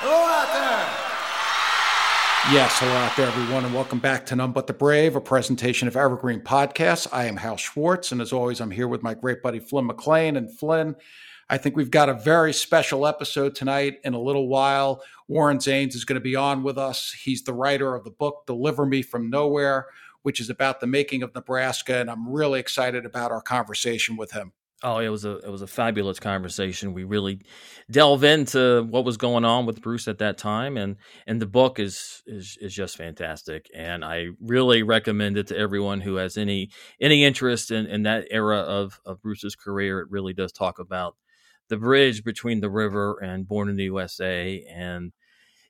Hello out there. Yes, hello out there, everyone, and welcome back to None But the Brave, a presentation of Evergreen Podcasts. I am Hal Schwartz, and as always, I'm here with my great buddy Flynn McLean. And Flynn, I think we've got a very special episode tonight. In a little while, Warren Zanes is going to be on with us. He's the writer of the book Deliver Me from Nowhere, which is about the making of Nebraska, and I'm really excited about our conversation with him. Oh, it was a it was a fabulous conversation. We really delve into what was going on with Bruce at that time, and and the book is is is just fantastic. And I really recommend it to everyone who has any any interest in, in that era of of Bruce's career. It really does talk about the bridge between the river and Born in the USA, and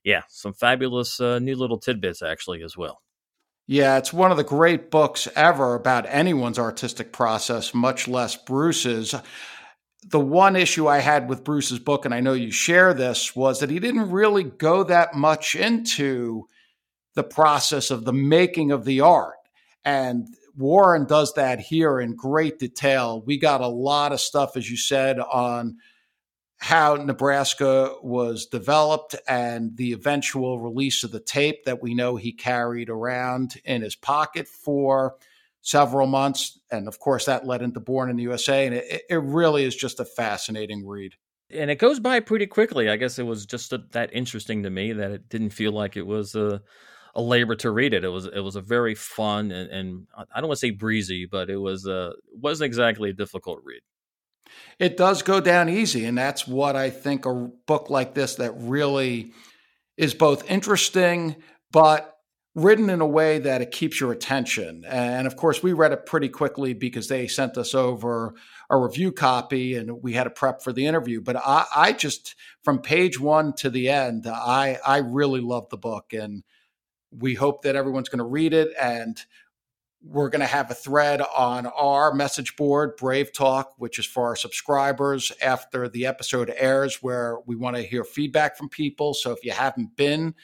yeah, some fabulous uh, new little tidbits actually as well. Yeah, it's one of the great books ever about anyone's artistic process, much less Bruce's. The one issue I had with Bruce's book, and I know you share this, was that he didn't really go that much into the process of the making of the art. And Warren does that here in great detail. We got a lot of stuff, as you said, on how Nebraska was developed and the eventual release of the tape that we know he carried around in his pocket for several months. And of course, that led into Born in the USA. And it, it really is just a fascinating read. And it goes by pretty quickly. I guess it was just a, that interesting to me that it didn't feel like it was a, a labor to read it. It was it was a very fun and, and I don't want to say breezy, but it was a wasn't exactly a difficult read it does go down easy. And that's what I think a book like this that really is both interesting, but written in a way that it keeps your attention. And of course, we read it pretty quickly because they sent us over a review copy and we had to prep for the interview. But I, I just, from page one to the end, I, I really love the book. And we hope that everyone's going to read it. And we're going to have a thread on our message board, Brave Talk, which is for our subscribers after the episode airs, where we want to hear feedback from people. So if you haven't been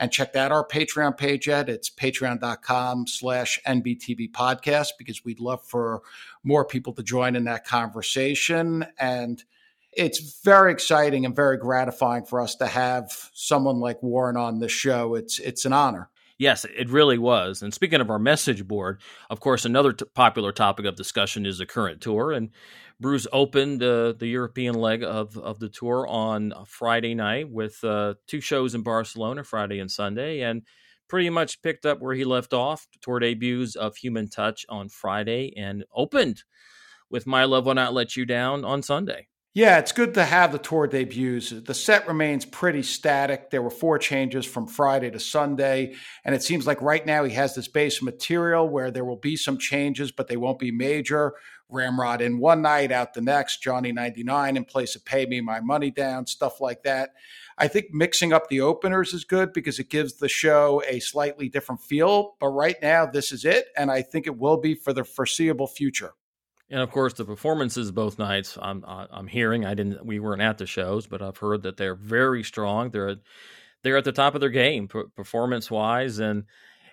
and checked out our Patreon page yet, it's patreon.com slash NBTB podcast because we'd love for more people to join in that conversation. And it's very exciting and very gratifying for us to have someone like Warren on the show. It's it's an honor. Yes, it really was. And speaking of our message board, of course, another t- popular topic of discussion is the current tour. And Bruce opened uh, the European leg of, of the tour on Friday night with uh, two shows in Barcelona, Friday and Sunday, and pretty much picked up where he left off. Tour debuts of Human Touch on Friday and opened with My Love Will Not Let You Down on Sunday. Yeah, it's good to have the tour debuts. The set remains pretty static. There were four changes from Friday to Sunday. And it seems like right now he has this base material where there will be some changes, but they won't be major. Ramrod in one night, out the next, Johnny 99 in place of Pay Me My Money Down, stuff like that. I think mixing up the openers is good because it gives the show a slightly different feel. But right now, this is it. And I think it will be for the foreseeable future and of course the performances both nights i'm i'm hearing i didn't we weren't at the shows but i've heard that they're very strong. They're they're at the top of their game performance wise and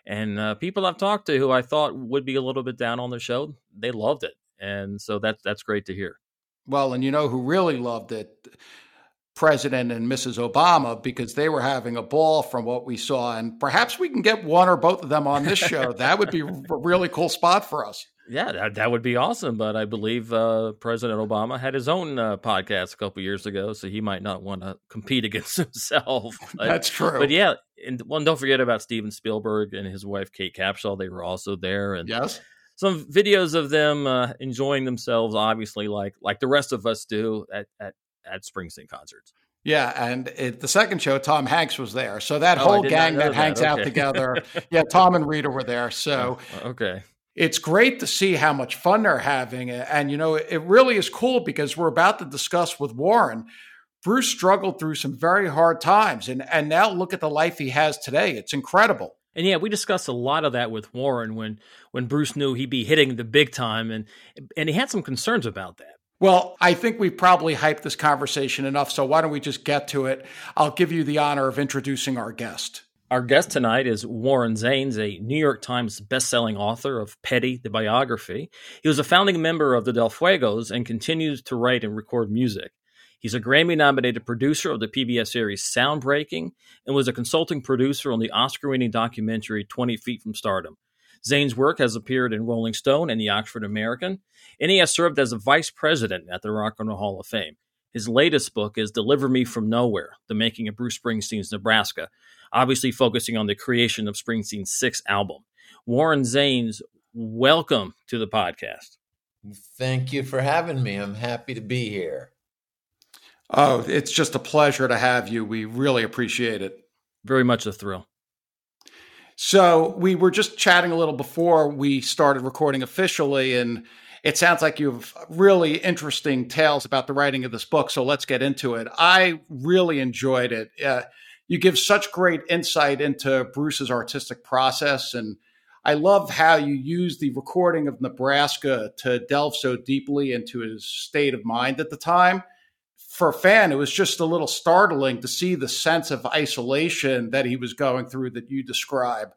and uh, people i've talked to who i thought would be a little bit down on the show they loved it. And so that's that's great to hear. Well and you know who really loved it President and Mrs. Obama because they were having a ball from what we saw. And perhaps we can get one or both of them on this show. that would be a really cool spot for us. Yeah, that, that would be awesome. But I believe uh, President Obama had his own uh, podcast a couple years ago, so he might not want to compete against himself. But, That's true. But yeah, and well, don't forget about Steven Spielberg and his wife Kate Capshaw. They were also there, and yes, some videos of them uh, enjoying themselves, obviously, like like the rest of us do at at, at Springsteen concerts. Yeah, and it, the second show, Tom Hanks was there. So that oh, whole gang that, that, hangs okay. out together. yeah, Tom and Rita were there. So oh, okay, it's great to see how much fun they're having. And, you know, it really is cool because we're about to discuss with Warren. Bruce struggled through some very hard times. And, and now look at the life he has today. It's incredible. And yeah, we discussed a lot of that with Warren when when Bruce knew he'd be hitting the big time and and he had some concerns about that. Well, I think we've probably hyped this conversation enough, so why don't we just get to it? I'll give you the honor of introducing our guest. Our guest tonight is Warren Zanes, a New York Times bestselling author of Petty, the biography. He was a founding member of the Del Fuegos and continues to write and record music. He's a Grammy nominated producer of the PBS series Soundbreaking and was a consulting producer on the Oscar winning documentary 20 Feet from Stardom. Zanes' work has appeared in Rolling Stone and the Oxford American, and he has served as a vice president at the Rock and Roll Hall of Fame. His latest book is Deliver Me from Nowhere The Making of Bruce Springsteen's Nebraska, obviously focusing on the creation of Springsteen's sixth album. Warren Zanes, welcome to the podcast. Thank you for having me. I'm happy to be here. Oh, it's just a pleasure to have you. We really appreciate it. Very much a thrill. So, we were just chatting a little before we started recording officially, and it sounds like you have really interesting tales about the writing of this book. So, let's get into it. I really enjoyed it. Uh, you give such great insight into Bruce's artistic process and I love how you use the recording of Nebraska to delve so deeply into his state of mind at the time. For a fan, it was just a little startling to see the sense of isolation that he was going through that you describe.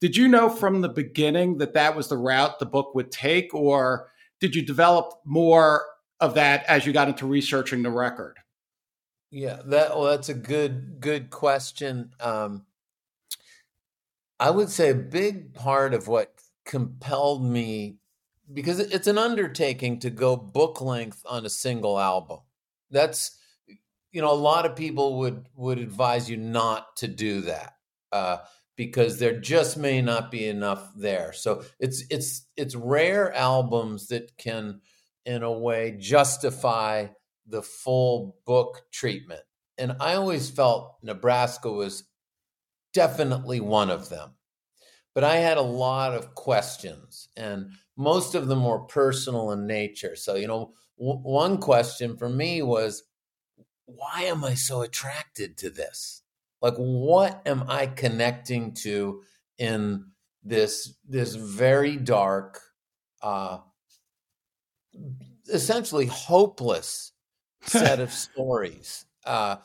Did you know from the beginning that that was the route the book would take, or did you develop more of that as you got into researching the record? Yeah, that well, that's a good good question. Um, I would say a big part of what compelled me because it's an undertaking to go book length on a single album. That's you know a lot of people would would advise you not to do that uh, because there just may not be enough there. So it's it's it's rare albums that can in a way justify the full book treatment. And I always felt Nebraska was definitely one of them. But I had a lot of questions, and most of them were personal in nature. So, you know, w- one question for me was, why am I so attracted to this? Like, what am I connecting to in this this very dark, uh, essentially hopeless set of stories? Uh,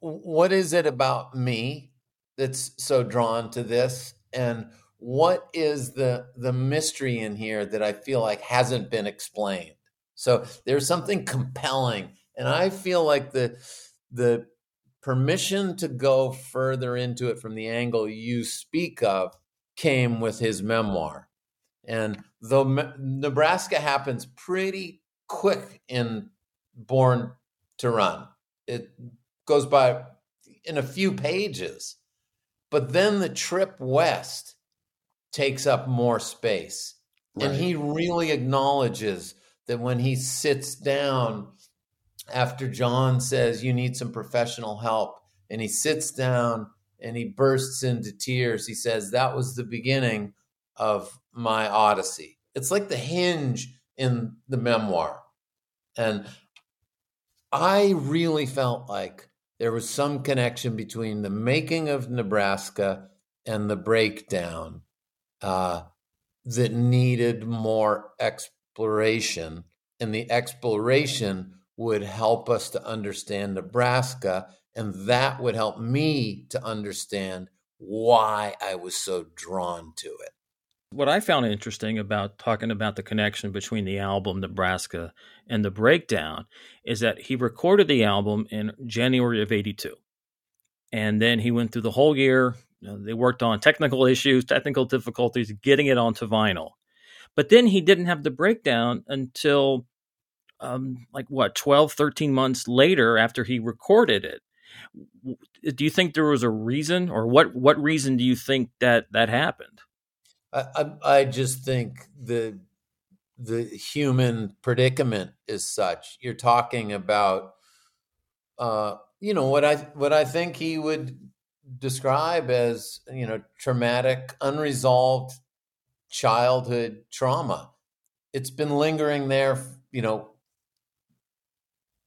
what is it about me that's so drawn to this and what is the the mystery in here that I feel like hasn't been explained. So there's something compelling and I feel like the the permission to go further into it from the angle you speak of came with his memoir. And though Nebraska happens pretty quick in Born to Run, it goes by in a few pages. But then the trip west takes up more space. Right. And he really acknowledges that when he sits down after Jon says, You need some professional help, and he sits down and he bursts into tears, he says, That was the beginning of my odyssey. It's like the hinge in the memoir. And I really felt like there was some connection between the making of Nebraska and the breakdown uh, that needed more exploration. And the exploration would help us to understand Nebraska, and that would help me to understand why I was so drawn to it. What I found interesting about talking about the connection between the album Nebraska and the breakdown is that he recorded the album in January of 82. And then he went through the whole year. You know, they worked on technical issues, technical difficulties, getting it onto vinyl. But then he didn't have the breakdown until um, like what, 12, 13 months later after he recorded it. Do you think there was a reason or what, what reason do you think that that happened? I, I, just think the the human predicament is such. You're talking about, uh, you know, what I what I think he would describe as you know traumatic, unresolved childhood trauma. It's been lingering there, you know,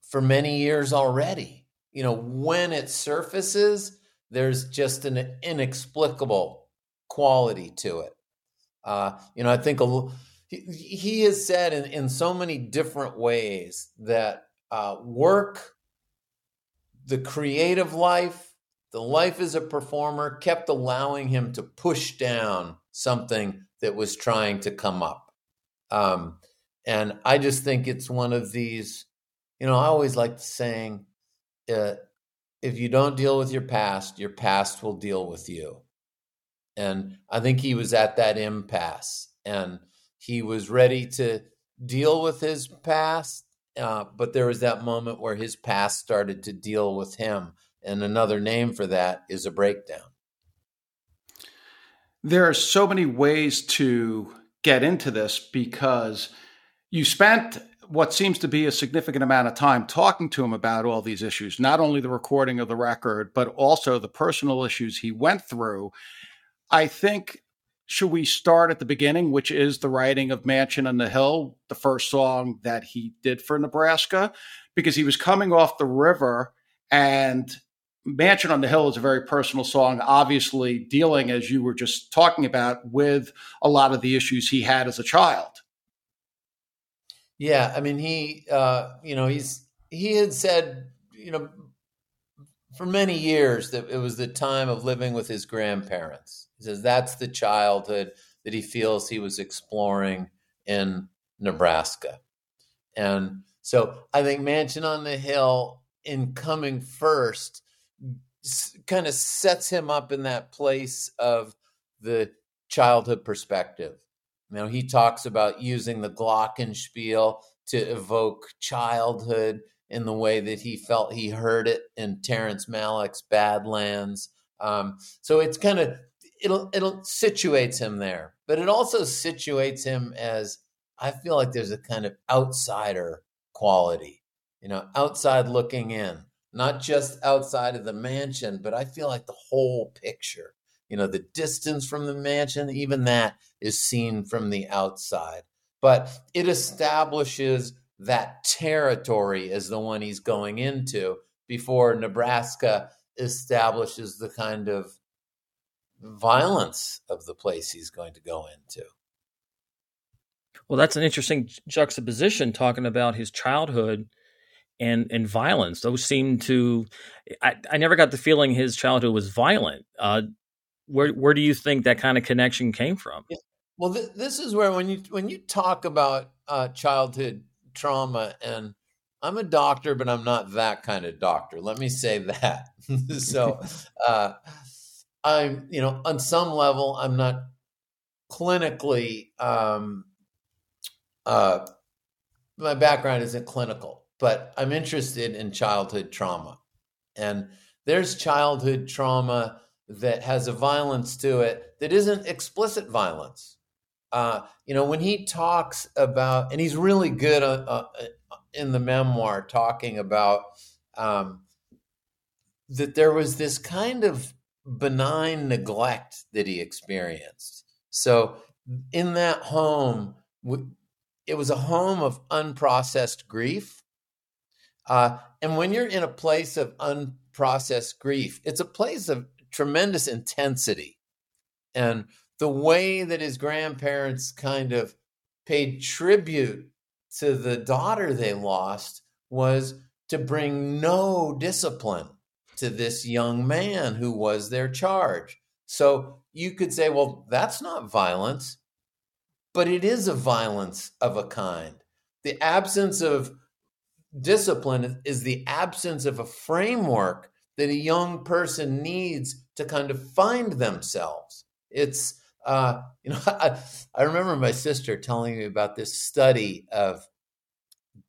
for many years already. You know, when it surfaces, there's just an inexplicable quality to it. Uh, you know, I think a, he, he has said in, in so many different ways that uh, work, the creative life, the life as a performer kept allowing him to push down something that was trying to come up. Um, and I just think it's one of these you know, I always liked saying, uh, if you don't deal with your past, your past will deal with you. And I think he was at that impasse and he was ready to deal with his past. Uh, but there was that moment where his past started to deal with him. And another name for that is a breakdown. There are so many ways to get into this because you spent what seems to be a significant amount of time talking to him about all these issues, not only the recording of the record, but also the personal issues he went through. I think, should we start at the beginning, which is the writing of Mansion on the Hill, the first song that he did for Nebraska? Because he was coming off the river and Mansion on the Hill is a very personal song, obviously dealing, as you were just talking about, with a lot of the issues he had as a child. Yeah, I mean, he, uh, you know, he's he had said, you know, for many years that it was the time of living with his grandparents. He says that's the childhood that he feels he was exploring in Nebraska, and so I think Mansion on the Hill, in coming first, kind of sets him up in that place of the childhood perspective you know, he talks about using the glockenspiel to evoke childhood in the way that he felt he heard it in Terrence Malick's Badlands. Um, so it's kind of it'll it'll situates him there, but it also situates him as I feel like there's a kind of outsider quality, you know, outside looking in, not just outside of the mansion, but I feel like the whole picture you know the distance from the mansion even that is seen from the outside. But it establishes that territory as the one he's going into before nebraska establishes the kind of violence of the place he's going to go into. Well that's an interesting juxtaposition talking about his childhood and and violence those seem to I, I never got the feeling his childhood was violent uh, where where do you think that kind of connection came from? Well, th- this is where when you when you talk about uh, childhood trauma, and I'm a doctor, but I'm not that kind of doctor. Let me say that. so, uh, I'm you know on some level I'm not clinically. Um, uh, my background isn't clinical, but I'm interested in childhood trauma, and there's childhood trauma that has a violence to it that isn't explicit violence. Uh, you know, when he talks about, and he's really good uh, uh, in the memoir talking about um, that there was this kind of benign neglect that he experienced. So, in that home, it was a home of unprocessed grief. Uh, and when you're in a place of unprocessed grief, it's a place of tremendous intensity. And the way that his grandparents kind of paid tribute to the daughter they lost was to bring no discipline to this young man who was their charge. So you could say, well, that's not violence, but it is a violence of a kind. The absence of discipline is the absence of a framework that a young person needs to kind of find themselves. It's, uh, you know, I, I remember my sister telling me about this study of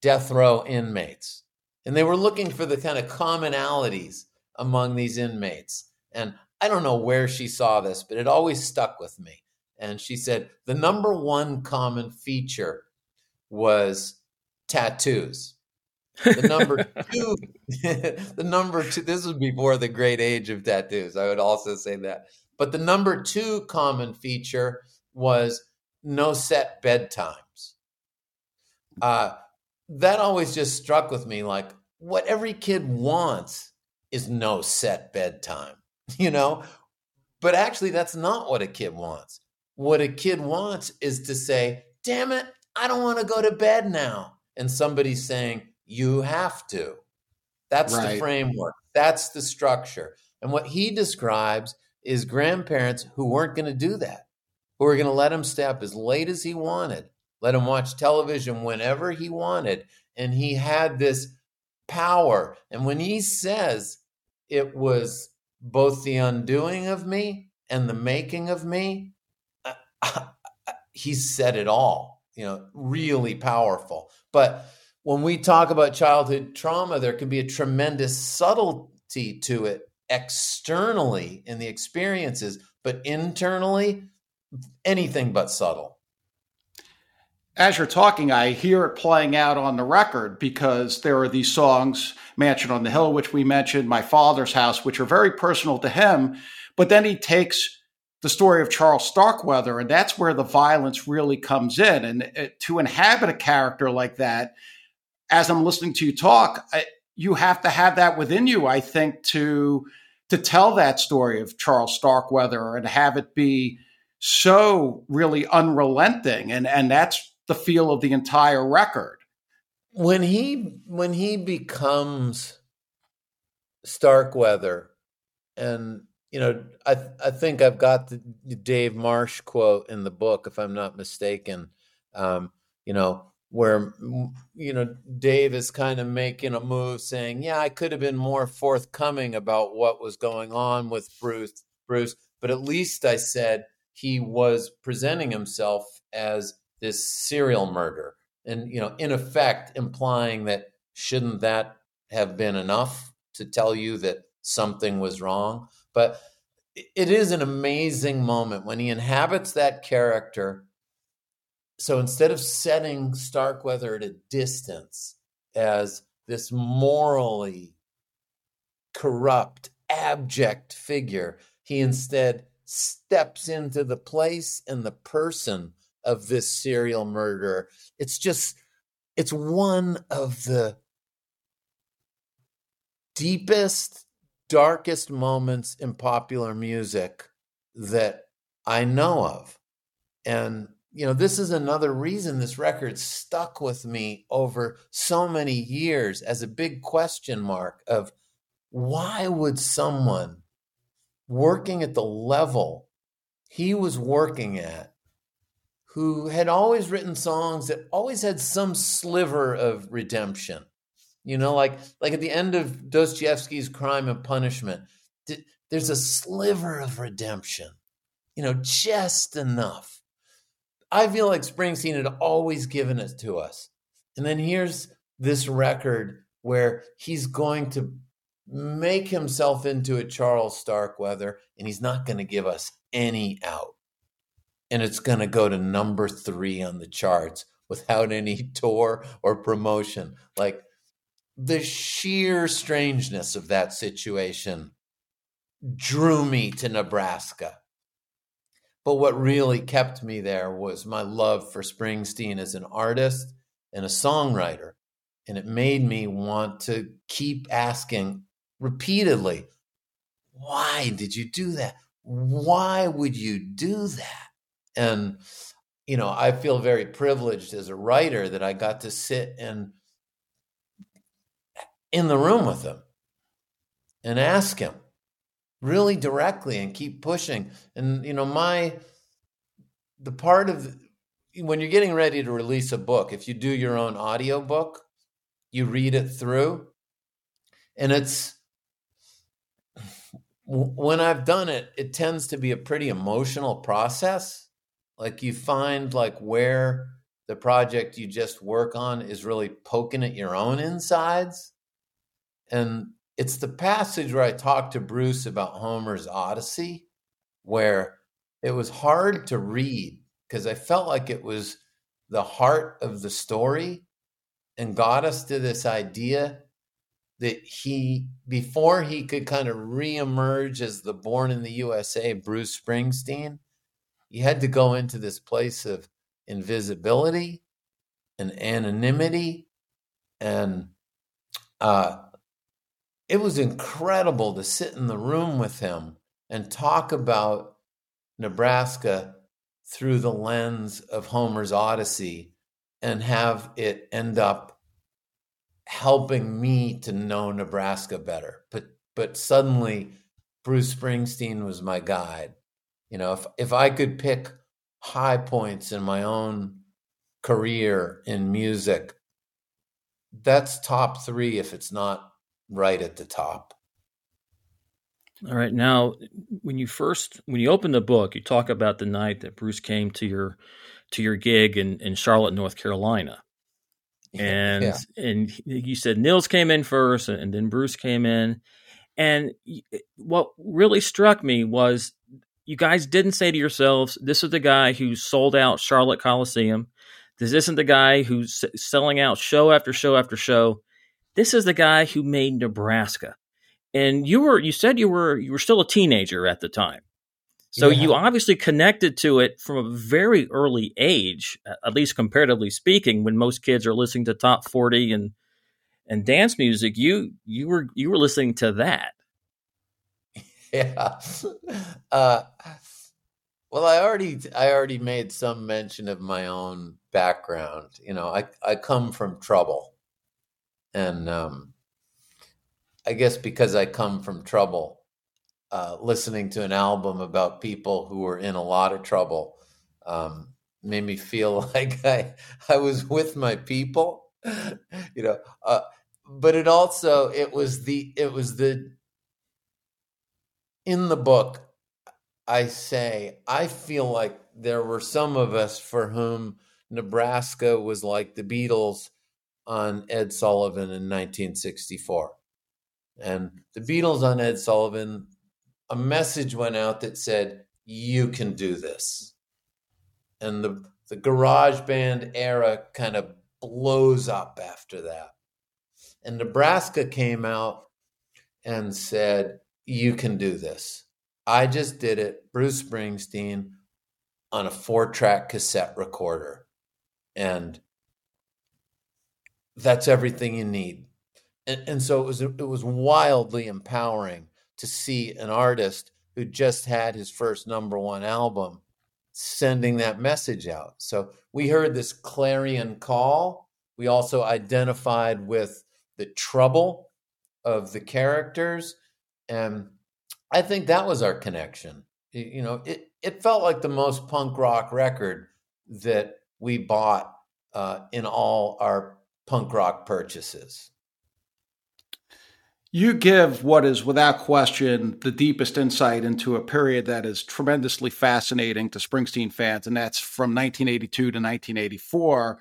death row inmates, and they were looking for the kind of commonalities among these inmates. And I don't know where she saw this, but it always stuck with me. And she said the number one common feature was tattoos. The number two, the number two, this was before the great age of tattoos. I would also say that. But the number two common feature was no set bedtimes. Uh, that always just struck with me like what every kid wants is no set bedtime, you know? But actually, that's not what a kid wants. What a kid wants is to say, damn it, I don't want to go to bed now. And somebody's saying, you have to. That's right. the framework. That's the structure. And what he describes is grandparents who weren't going to do that, who were going to let him stay up as late as he wanted, let him watch television whenever he wanted. And he had this power. And when he says it was both the undoing of me and the making of me, uh, he said it all, you know, really powerful. But when we talk about childhood trauma, there can be a tremendous subtlety to it externally in the experiences, but internally, anything but subtle. As you're talking, I hear it playing out on the record because there are these songs, Mansion on the Hill, which we mentioned, My Father's House, which are very personal to him. But then he takes the story of Charles Starkweather, and that's where the violence really comes in. And uh, to inhabit a character like that, as I'm listening to you talk, I, you have to have that within you, I think, to to tell that story of Charles Starkweather and have it be so really unrelenting. And and that's the feel of the entire record. When he when he becomes Starkweather, and you know, I I think I've got the Dave Marsh quote in the book, if I'm not mistaken. Um, you know, where you know Dave is kind of making a move saying, "Yeah, I could have been more forthcoming about what was going on with Bruce, Bruce, but at least I said he was presenting himself as this serial murder." And you know, in effect implying that shouldn't that have been enough to tell you that something was wrong? But it is an amazing moment when he inhabits that character so instead of setting Starkweather at a distance as this morally corrupt, abject figure, he instead steps into the place and the person of this serial murderer. It's just, it's one of the deepest, darkest moments in popular music that I know of. And you know, this is another reason this record stuck with me over so many years as a big question mark of why would someone working at the level he was working at who had always written songs that always had some sliver of redemption you know like like at the end of dostoevsky's crime and punishment there's a sliver of redemption you know just enough I feel like Springsteen had always given it to us. And then here's this record where he's going to make himself into a Charles Starkweather and he's not going to give us any out. And it's going to go to number three on the charts without any tour or promotion. Like the sheer strangeness of that situation drew me to Nebraska. But what really kept me there was my love for Springsteen as an artist and a songwriter. And it made me want to keep asking repeatedly, why did you do that? Why would you do that? And, you know, I feel very privileged as a writer that I got to sit in in the room with him and ask him really directly and keep pushing. And you know, my the part of when you're getting ready to release a book, if you do your own audio book, you read it through, and it's when I've done it, it tends to be a pretty emotional process. Like you find like where the project you just work on is really poking at your own insides. And it's the passage where I talked to Bruce about Homer's Odyssey, where it was hard to read because I felt like it was the heart of the story and got us to this idea that he, before he could kind of reemerge as the born in the USA Bruce Springsteen, he had to go into this place of invisibility and anonymity and uh, it was incredible to sit in the room with him and talk about Nebraska through the lens of Homer's Odyssey and have it end up helping me to know Nebraska better. But but suddenly Bruce Springsteen was my guide. You know, if if I could pick high points in my own career in music, that's top three if it's not right at the top. All right. Now, when you first when you open the book, you talk about the night that Bruce came to your to your gig in, in Charlotte, North Carolina. And yeah. and you said Nils came in first and then Bruce came in. And what really struck me was you guys didn't say to yourselves, this is the guy who sold out Charlotte Coliseum. This isn't the guy who's selling out show after show after show. This is the guy who made Nebraska. And you were you said you were you were still a teenager at the time. So yeah. you obviously connected to it from a very early age, at least comparatively speaking, when most kids are listening to top 40 and and dance music, you you were you were listening to that. Yeah. Uh, well, I already I already made some mention of my own background. You know, I I come from trouble. And um I guess because I come from trouble, uh, listening to an album about people who were in a lot of trouble um, made me feel like I I was with my people, you know. Uh, but it also it was the it was the in the book I say I feel like there were some of us for whom Nebraska was like the Beatles on Ed Sullivan in 1964. And the Beatles on Ed Sullivan a message went out that said, you can do this. And the, the garage band era kind of blows up after that. And Nebraska came out and said, you can do this. I just did it, Bruce Springsteen, on a four track cassette recorder. And that's everything you need. And, and so it was it was wildly empowering to see an artist who just had his first number one album sending that message out. So we heard this clarion call. We also identified with the trouble of the characters. And I think that was our connection. You know, it, it felt like the most punk rock record that we bought uh, in all our punk rock purchases. You give what is, without question, the deepest insight into a period that is tremendously fascinating to Springsteen fans, and that's from 1982 to 1984,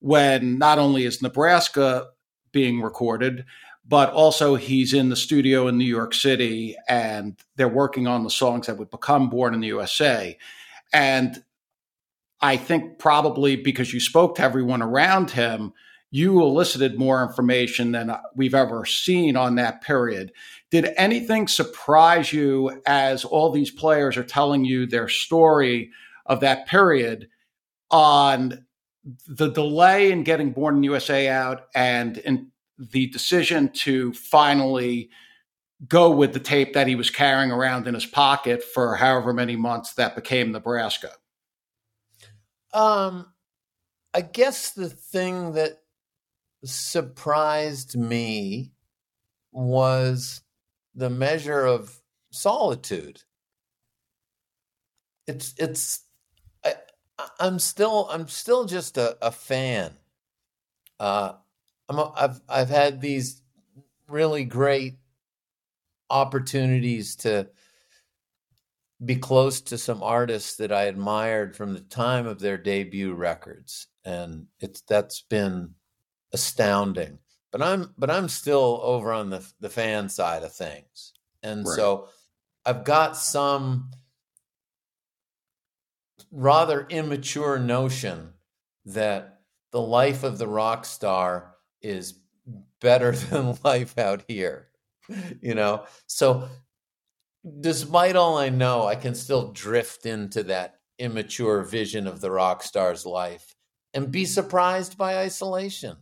when not only is Nebraska being recorded, but also he's in the studio in New York City and they're working on the songs that would become Born in the USA. And I think probably because you spoke to everyone around him, you elicited more information than we've ever seen on that period. Did anything surprise you as all these players are telling you their story of that period on the delay in getting Born in USA out and in the decision to finally go with the tape that he was carrying around in his pocket for however many months that became Nebraska? Um, I guess the thing that surprised me was the measure of solitude. It's it's I, I'm still I'm still just a, a fan. Uh, I'm a, I've I've had these really great opportunities to be close to some artists that I admired from the time of their debut records, and it's that's been astounding. But I'm but I'm still over on the the fan side of things. And right. so I've got some rather immature notion that the life of the rock star is better than life out here. You know? So despite all I know, I can still drift into that immature vision of the rock star's life and be surprised by isolation.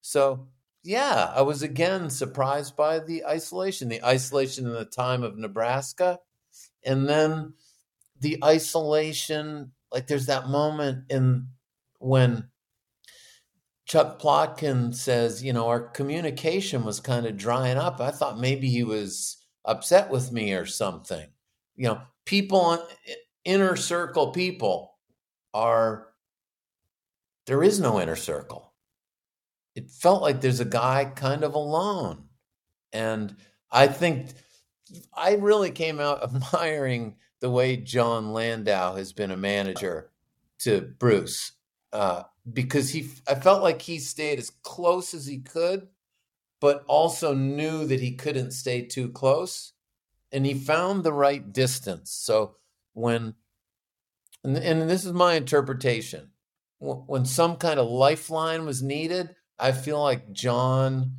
So, yeah, I was again surprised by the isolation, the isolation in the time of Nebraska, and then the isolation. Like, there's that moment in when Chuck Plotkin says, you know, our communication was kind of drying up. I thought maybe he was upset with me or something. You know, people, inner circle people are, there is no inner circle it felt like there's a guy kind of alone. And I think I really came out admiring the way Jon Landau has been a manager to Bruce uh, because he, I felt like he stayed as close as he could, but also knew that he couldn't stay too close, and he found the right distance. So when, and, and this is my interpretation, when some kind of lifeline was needed, I feel like Jon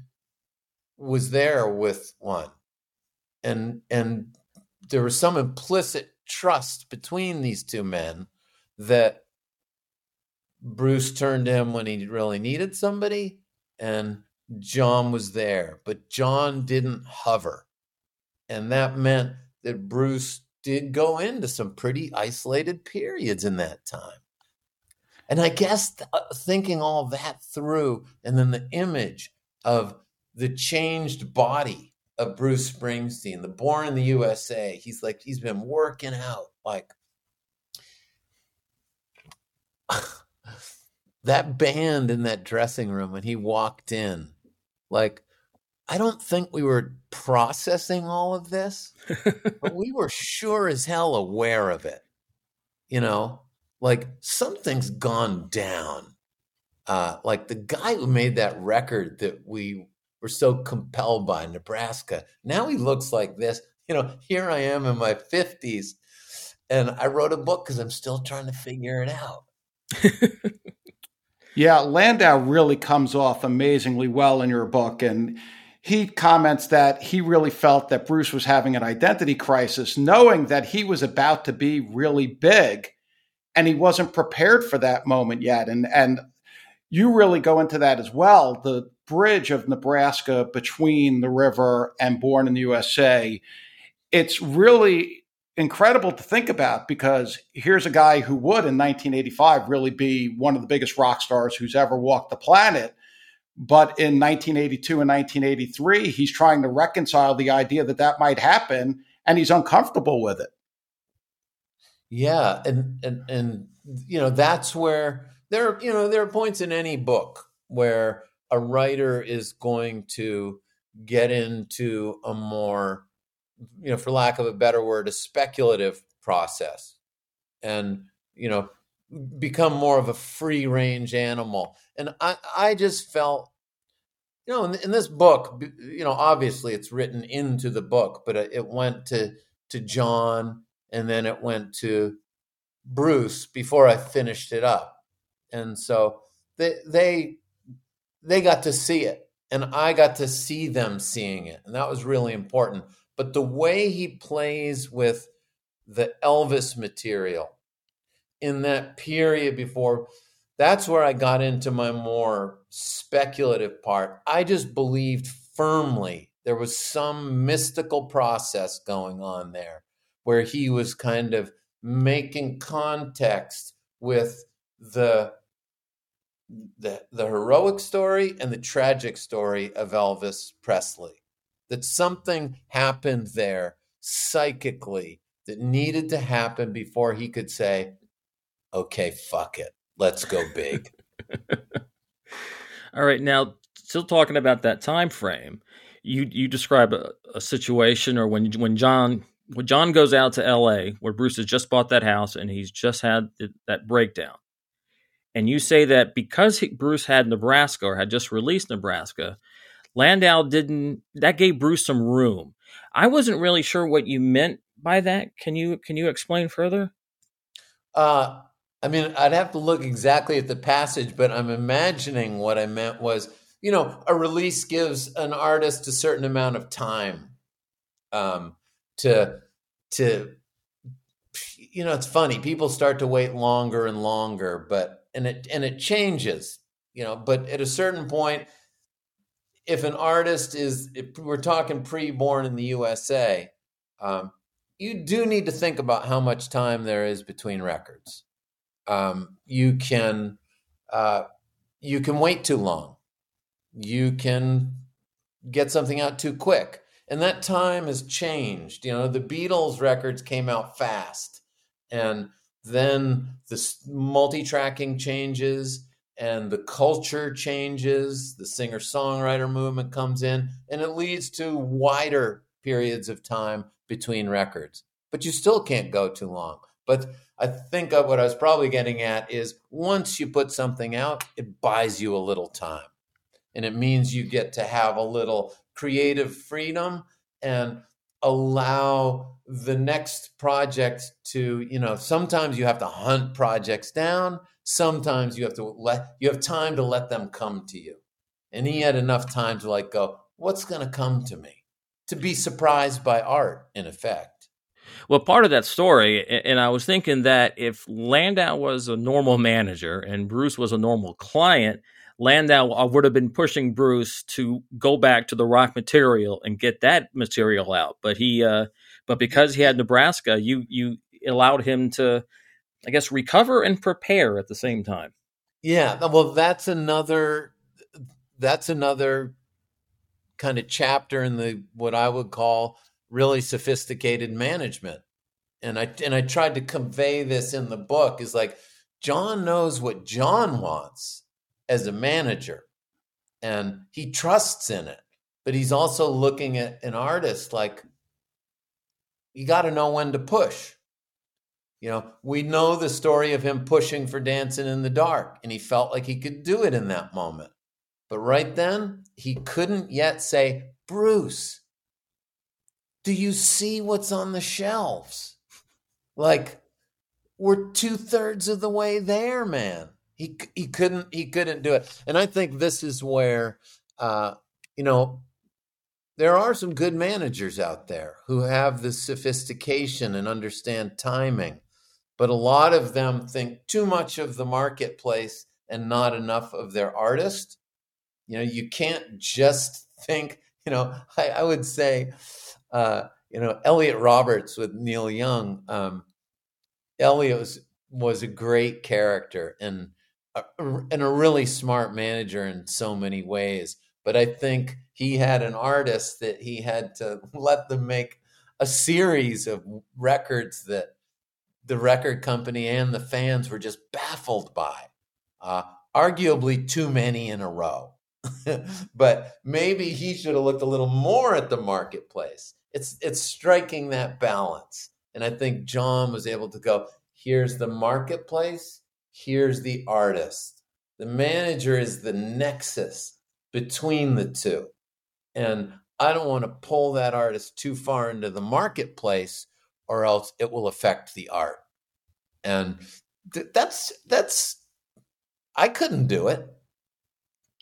was there with one, and and there was some implicit trust between these two men that Bruce turned to him when he really needed somebody, and Jon was there, but Jon didn't hover. And that meant that Bruce did go into some pretty isolated periods in that time. And I guess th- uh, thinking all that through, and then the image of the changed body of Bruce Springsteen, the born in the USA, he's like, he's been working out like that band in that dressing room when he walked in, like, I don't think we were processing all of this, but we were sure as hell aware of it. You know, like something's gone down. Uh, like the guy who made that record that we were so compelled by, Nebraska, now he looks like this. You know, here I am in my 50s, and I wrote a book because I'm still trying to figure it out. yeah, Landau really comes off amazingly well in your book. And he comments that he really felt that Bruce was having an identity crisis, knowing that he was about to be really big and he wasn't prepared for that moment yet. And and you really go into that as well. The bridge of Nebraska between the river and Born in the USA. It's really incredible to think about because here's a guy who would in 1985 really be one of the biggest rock stars who's ever walked the planet. But in 1982 and 1983, he's trying to reconcile the idea that that might happen and he's uncomfortable with it. Yeah, and and and you know that's where there you know there are points in any book where a writer is going to get into a more you know for lack of a better word a speculative process and you know become more of a free range animal. And i i just felt you know in, in this book you know obviously it's written into the book but it went to to jon and then it went to Bruce before I finished it up. And so they they they got to see it and I got to see them seeing it. And that was really important. But the way he plays with the Elvis material in that period before that's where I got into my more speculative part. I just believed firmly there was some mystical process going on there where he was kind of making context with the the the heroic story and the tragic story of Elvis Presley. That something happened there psychically that needed to happen before he could say, "Okay, fuck it, let's go big." All right, now still talking about that time frame. You you describe a, a situation or when when Jon when Jon goes out to L.A., where Bruce has just bought that house and he's just had that breakdown, and you say that because he, Bruce had Nebraska or had just released Nebraska, Landau didn't. That gave Bruce some room. I wasn't really sure what you meant by that. Can you can you explain further? Uh, I mean, I'd have to look exactly at the passage, but I'm imagining what I meant was, you know, a release gives an artist a certain amount of time. Um, to to you know it's funny people start to wait longer and longer but and it and it changes you know but at a certain point if an artist is if we're talking pre-born in the usa um, you do need to think about how much time there is between records. Um, you can uh, you can wait too long. You can get something out too quick and that time has changed. You know, the Beatles records came out fast, and then the multi-tracking changes, and the culture changes, the singer songwriter movement comes in, and it leads to wider periods of time between records. But you still can't go too long. But I think what I was probably getting at is once you put something out, it buys you a little time. And it means you get to have a little creative freedom and allow the next project to, you know, sometimes you have to hunt projects down, sometimes you have to let you have time to let them come to you. And he had enough time to like go, what's going to come to me? To be surprised by art in effect. Well, part of that story, and I was thinking that if Landau was a normal manager and Bruce was a normal client, Landau would have been pushing Bruce to go back to the rock material and get that material out. But he, uh, but because he had Nebraska, you you allowed him to, I guess, recover and prepare at the same time. Yeah, well, that's another that's another kind of chapter in the what I would call really sophisticated management. And I and I tried to convey this in the book is like Jon knows what Jon wants as a manager and he trusts in it. But he's also looking at an artist like you got to know when to push. You know, we know the story of him pushing for dancing in the dark, and he felt like he could do it in that moment. But right then, he couldn't yet say, Bruce, do you see what's on the shelves? Like, we're two thirds of the way there, man. He he couldn't he couldn't do it, and I think this is where, uh, you know, there are some good managers out there who have the sophistication and understand timing, but a lot of them think too much of the marketplace and not enough of their artist. You know, you can't just think. You know, I, I would say uh, you know, Elliot Roberts with Neil Young. Um, Elliot was, was a great character and and a really smart manager in so many ways. But I think he had an artist that he had to let them make a series of records that the record company and the fans were just baffled by. Uh, arguably too many in a row. but maybe he should have looked a little more at the marketplace it's it's striking that balance. And I think Jon was able to go, here's the marketplace, here's the artist. The manager is the nexus between the two. And I don't want to pull that artist too far into the marketplace or else it will affect the art. And th- that's that's I couldn't do it.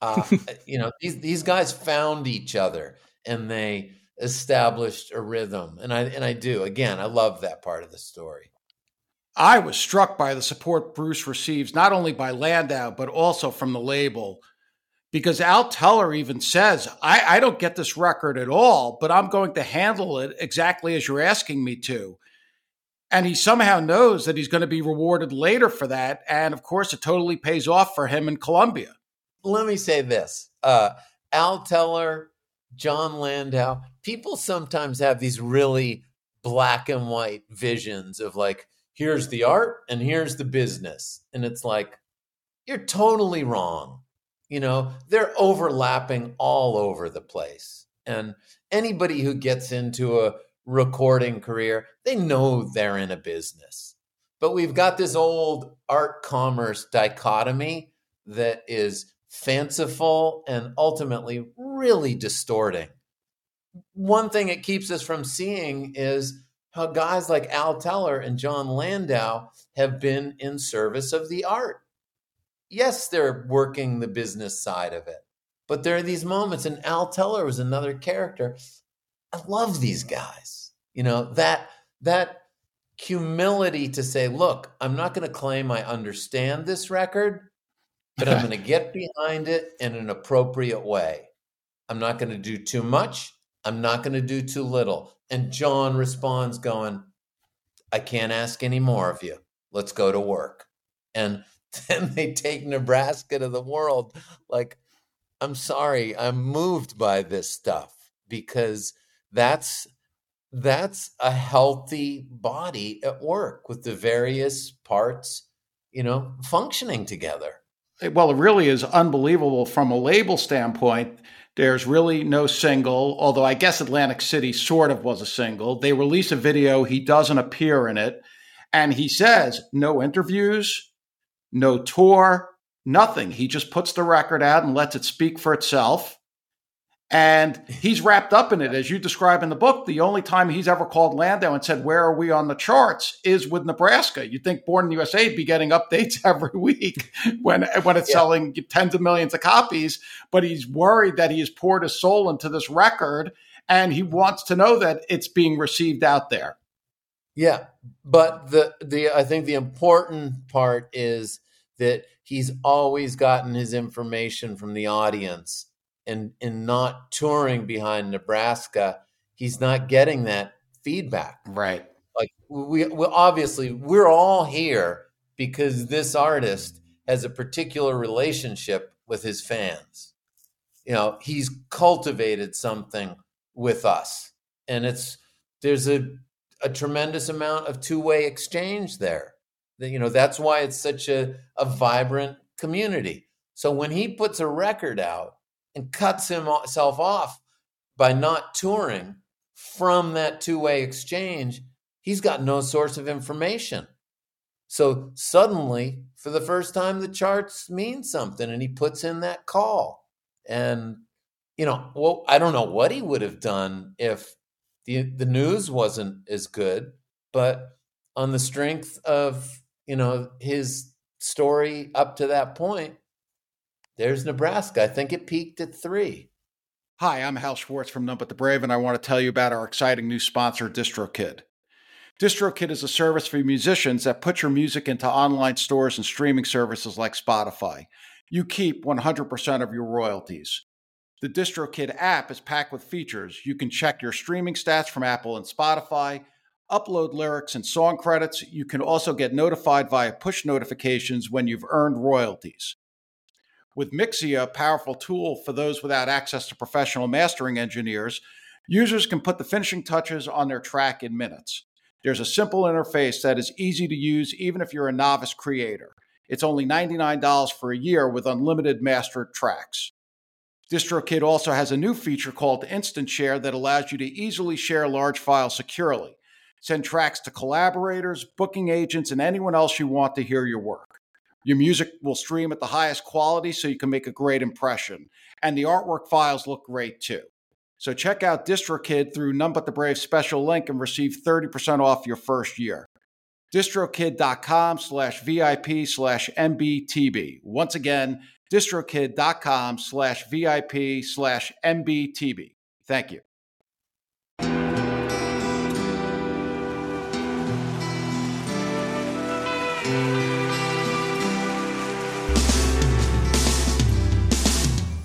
Uh, you know, these these guys found each other and they established a rhythm. And I and I do. Again, I love that part of the story. I was struck by the support Bruce receives not only by Landau but also from the label. Because Al Teller even says, I, I don't get this record at all, but I'm going to handle it exactly as you're asking me to. And he somehow knows that he's going to be rewarded later for that. And of course, it totally pays off for him in Columbia. Let me say this uh, Al Teller, Jon Landau, people sometimes have these really black and white visions of like, here's the art and here's the business. And it's like, you're totally wrong. You know, they're overlapping all over the place. And anybody who gets into a recording career, they know they're in a business. But we've got this old art commerce dichotomy that is fanciful and ultimately really distorting one thing it keeps us from seeing is how guys like Al Teller and Jon Landau have been in service of the art. Yes, they're working the business side of it, but there are these moments, and Al Teller was another character. I love these guys. You know, that that humility to say, look, I'm not going to claim I understand this record, but I'm going to get behind it in an appropriate way. I'm not going to do too much. I'm not going to do too little. And Jon responds, going, I can't ask any more of you. Let's go to work. And then they take Nebraska to the world. Like, I'm sorry, I'm moved by this stuff because that's that's a healthy body at work with the various parts, you know, functioning together. well, it really is unbelievable from a label standpoint. There's really no single, although I guess Atlantic City sort of was a single. They release a video, he doesn't appear in it. And he says no interviews, no tour, nothing. He just puts the record out and lets it speak for itself. And he's wrapped up in it, as you describe in the book. The only time he's ever called Landau and said, Where are we on the charts? is with Nebraska. You'd think Born in the USA would be getting updates every week when, when it's yeah. selling tens of millions of copies. But he's worried that he has poured his soul into this record and he wants to know that it's being received out there. Yeah. But the, the I think the important part is that he's always gotten his information from the audience and in not touring behind Nebraska, he's not getting that feedback. Right. Like we, we obviously we're all here because this artist has a particular relationship with his fans. You know, he's cultivated something with us. And it's there's a a tremendous amount of two-way exchange there. That you know, that's why it's such a, a vibrant community. So when he puts a record out and cuts himself off by not touring from that two way exchange, he's got no source of information. So suddenly, for the first time, the charts mean something, and he puts in that call. And, you know, well, I don't know what he would have done if the, the news wasn't as good, but on the strength of, you know, his story up to that point, there's Nebraska. I think it peaked at three. Hi, I'm Hal Schwartz from None But the Brave, and I want to tell you about our exciting new sponsor, DistroKid. DistroKid is a service for musicians that puts your music into online stores and streaming services like Spotify. You keep 100% of your royalties. The DistroKid app is packed with features. You can check your streaming stats from Apple and Spotify, upload lyrics and song credits. You can also get notified via push notifications when you've earned royalties. With Mixea, a powerful tool for those without access to professional mastering engineers, users can put the finishing touches on their track in minutes. There's a simple interface that is easy to use even if you're a novice creator. It's only $99 for a year with unlimited mastered tracks. DistroKid also has a new feature called Instant Share that allows you to easily share large files securely. Send tracks to collaborators, booking agents, and anyone else you want to hear your work. Your music will stream at the highest quality so you can make a great impression. And the artwork files look great too. So check out DistroKid through None But The Brave special link and receive 30% off your first year. distrokid.com slash VIP slash NBTB. Once again, distrokid.com slash VIP slash NBTB. Thank you.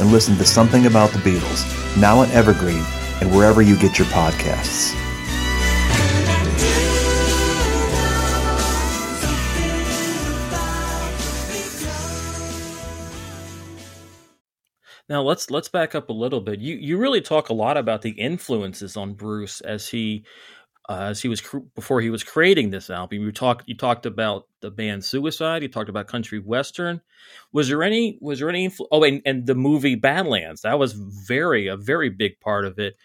and listen to Something About the Beatles, now on Evergreen and wherever you get your podcasts. Now let's let's back up a little bit. You you really talk a lot about the influences on Bruce as he uh, as he was cr- before he was creating this album. You talked you talked about the band Suicide. You talked about country western. Was there any was there any influ- oh and, and the movie Badlands that was very a very big part of it.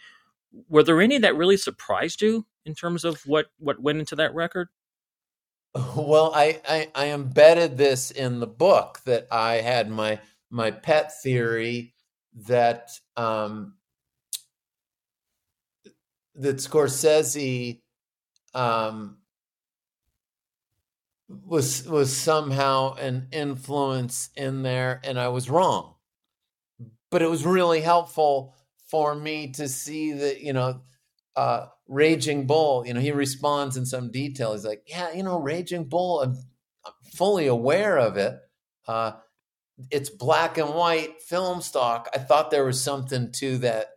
Were there any that really surprised you in terms of what what went into that record? Well, I, I, I embedded this in the book that I had my my pet theory that um, that Scorsese um, was was somehow an influence in there, and I was wrong. But it was really helpful for me to see that you know, uh, Raging Bull. You know, he responds in some detail. He's like, "Yeah, you know, Raging Bull. I'm, I'm fully aware of it." Uh, it's black and white film stock. I thought there was something to that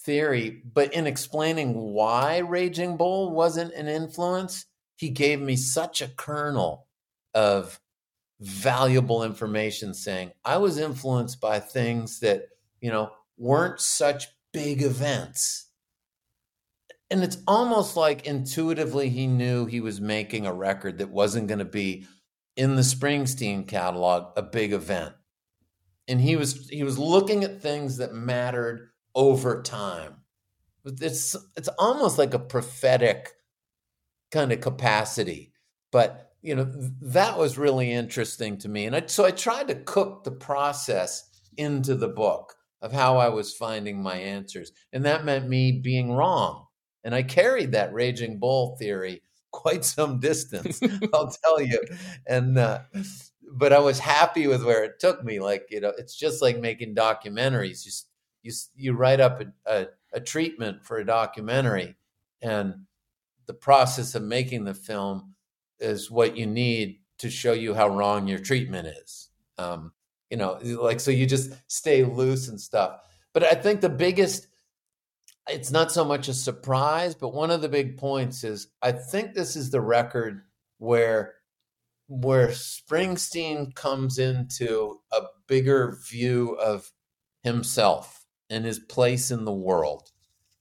theory, but in explaining why Raging Bull wasn't an influence, he gave me such a kernel of valuable information saying I was influenced by things that, you know, weren't such big events. And it's almost like intuitively he knew he was making a record that wasn't going to be in the Springsteen catalog a big event. And he was he was looking at things that mattered over time. It's it's almost like a prophetic kind of capacity. But you know that was really interesting to me, and I, so I tried to cook the process into the book of how I was finding my answers, and that meant me being wrong. And I carried that raging bull theory quite some distance, I'll tell you. And uh, but I was happy with where it took me. Like you know, it's just like making documentaries. You you you write up a, a, a treatment for a documentary, and the process of making the film is what you need to show you how wrong your treatment is. Um, you know, like so you just stay loose and stuff. But I think the biggest it's not so much a surprise, but one of the big points is I think this is the record where where Springsteen comes into a bigger view of himself and his place in the world.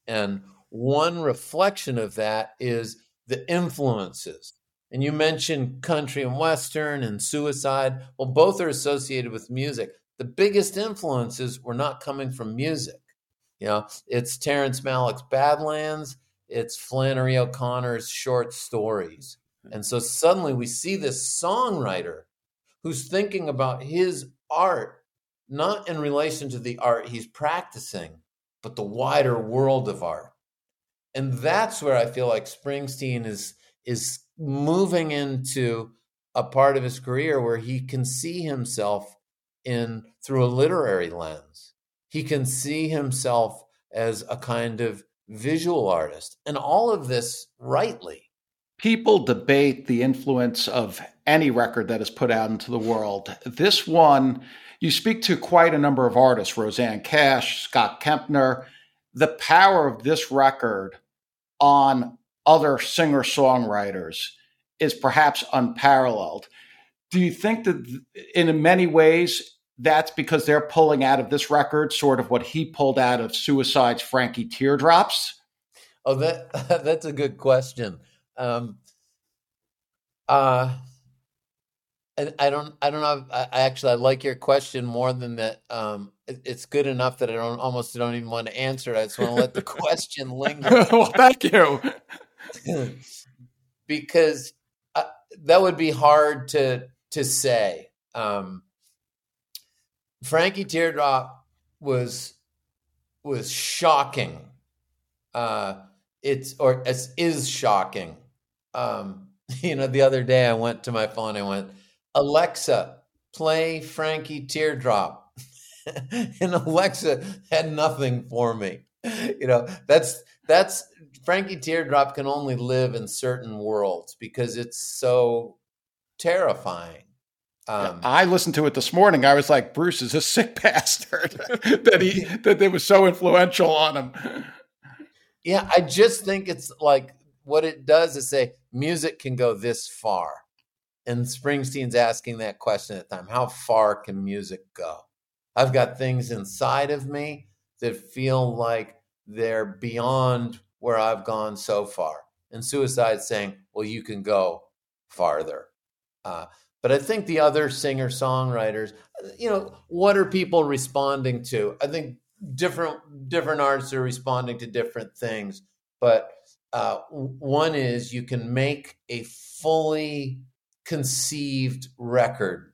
And one reflection of that is the influences. And you mentioned country and western and suicide. Well, both are associated with music. The biggest influences were not coming from music. You know, it's Terrence Malick's Badlands, it's Flannery O'Connor's short stories. And so suddenly we see this songwriter who's thinking about his art, not in relation to the art he's practicing, but the wider world of art. And that's where I feel like Springsteen is is moving into a part of his career where he can see himself in through a literary lens. He can see himself as a kind of visual artist and all of this rightly people debate the influence of any record that is put out into the world. This one, you speak to quite a number of artists Rosanne Cash, Scott Kempner. The power of this record on other singer songwriters is perhaps unparalleled. Do you think that in many ways that's because they're pulling out of this record sort of what he pulled out of Suicide's Frankie Teardrops? Oh, that that's a good question. Um, uh, and I don't, I don't know. I, I actually I like your question more than that. Um, it, it's good enough that I don't almost don't even want to answer it. I just want to let the question linger. well, thank you. because uh, that would be hard to to say. Um, Frankie Teardrop was was shocking. Uh, it's or it is shocking um, you know, the other day I went to my phone. I went, Alexa, play Frankie Teardrop, and Alexa had nothing for me. You know, that's that's Frankie Teardrop can only live in certain worlds because it's so terrifying. Um, I listened to it this morning. I was like, Bruce is a sick bastard that he that it was so influential on him. Yeah, I just think it's like what it does is say music can go this far. And Springsteen's asking that question at the time how far can music go? I've got things inside of me that feel like they're beyond where I've gone so far. And suicide saying, well, you can go farther. Uh, but I think the other singer songwriters, you know, what are people responding to? I think different different artists are responding to different things. But uh, one is you can make a fully conceived record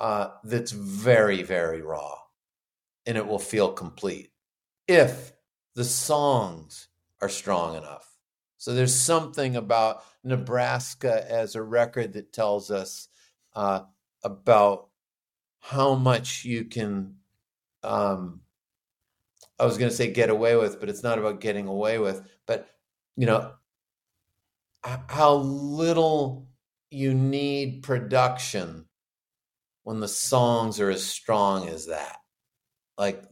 uh, that's very, very raw and it will feel complete if the songs are strong enough. So there's something about Nebraska as a record that tells us uh, about how much you can. Um, I was going to say get away with, but it's not about getting away with, but you know how little you need production when the songs are as strong as that. Like,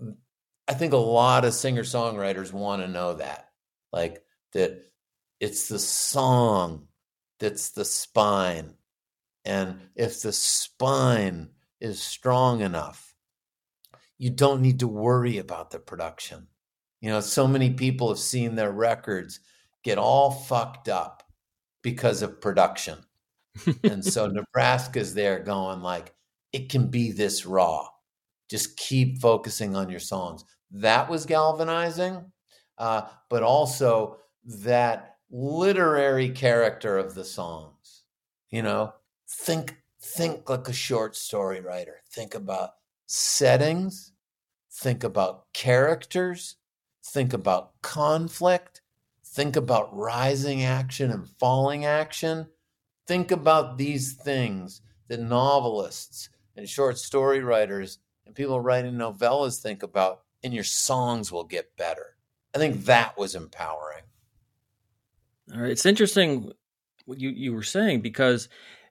I think a lot of singer songwriters want to know that. Like, that it's the song that's the spine. And if the spine is strong enough, you don't need to worry about the production. You know, so many people have seen their records get all fucked up because of production. And so Nebraska's there going like, it can be this raw. Just keep focusing on your songs. That was galvanizing, uh, but also that literary character of the songs. You know, think think like a short story writer. Think about settings. Think about characters. Think about conflict. Think about rising action and falling action. Think about these things that novelists and short story writers and people writing novellas think about, and your songs will get better. I think that was empowering. All right. It's interesting what you, you were saying because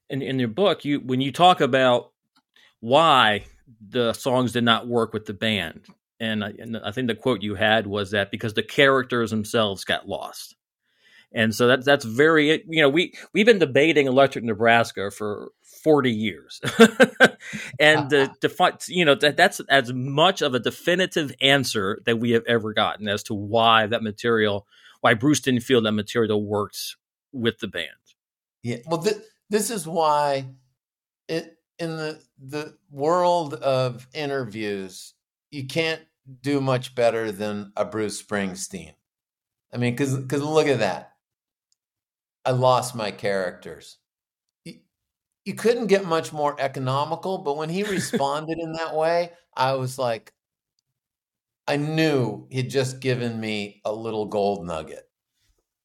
in, in your book, you when you talk about why the songs did not work with the band, and I, and I think the quote you had was that because the characters themselves got lost. And so that that's very you know we we've been debating Electric Nebraska for 40 years. and the defi- you know that that's as much of a definitive answer that we have ever gotten as to why that material why Bruce didn't feel that material worked with the band. Yeah. Well th- this is why it in the the world of interviews you can't do much better than a Bruce Springsteen. I mean cuz cuz look at that. I lost my characters you couldn't get much more economical, but when he responded in that way, I was like, I knew he'd just given me a little gold nugget.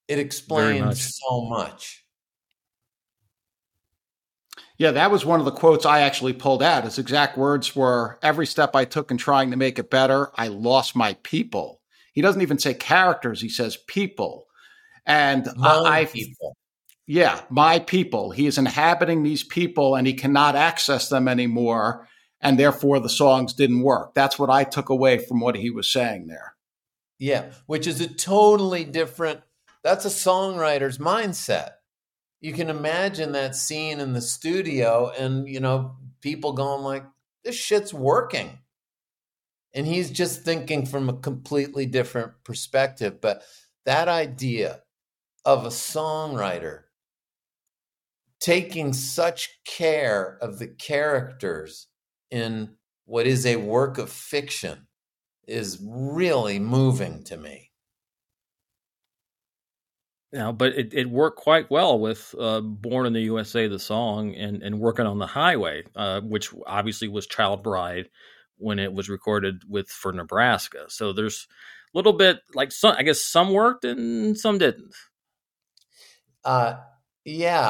It explained much. so much. Yeah, that was one of the quotes I actually pulled out. His exact words were Every step I took in trying to make it better, I lost my people. He doesn't even say characters, he says people. And I, people yeah, my people. He is inhabiting these people and he cannot access them anymore. And therefore the songs didn't work. That's what I took away from what he was saying there. Yeah, which is a totally different, that's a songwriter's mindset. You can imagine that scene in the studio and, you know, people going like, this shit's working. And he's just thinking from a completely different perspective. But that idea of a songwriter taking such care of the characters in what is a work of fiction is really moving to me. Yeah, but it, it worked quite well with uh, "Born in the USA" the song, and and working on the highway, uh, which obviously was Child Bride when it was recorded with for Nebraska. So there's a little bit like some, I guess some worked and some didn't. Uh, yeah,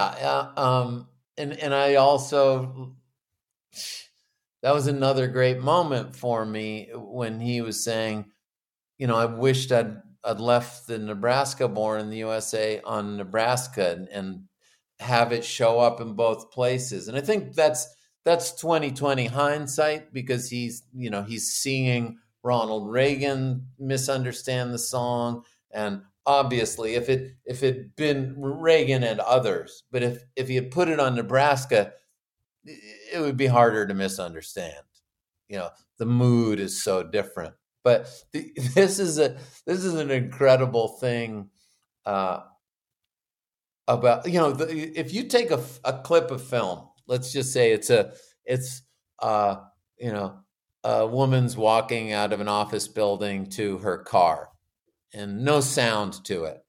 uh, um, and and I also that was another great moment for me when he was saying, you know, I wished I'd I'd left the Nebraska born in the USA on Nebraska and, and have it show up in both places. And I think that's that's 2020 hindsight because he's you know he's seeing Ronald Reagan misunderstand the song and obviously if it if it been Reagan and others, but if if he had put it on Nebraska, it would be harder to misunderstand. You know, the mood is so different. But the, this is a this is an incredible thing uh, about you know the, if you take a, a clip of film, let's just say it's a it's uh, you know a woman's walking out of an office building to her car and no sound to it.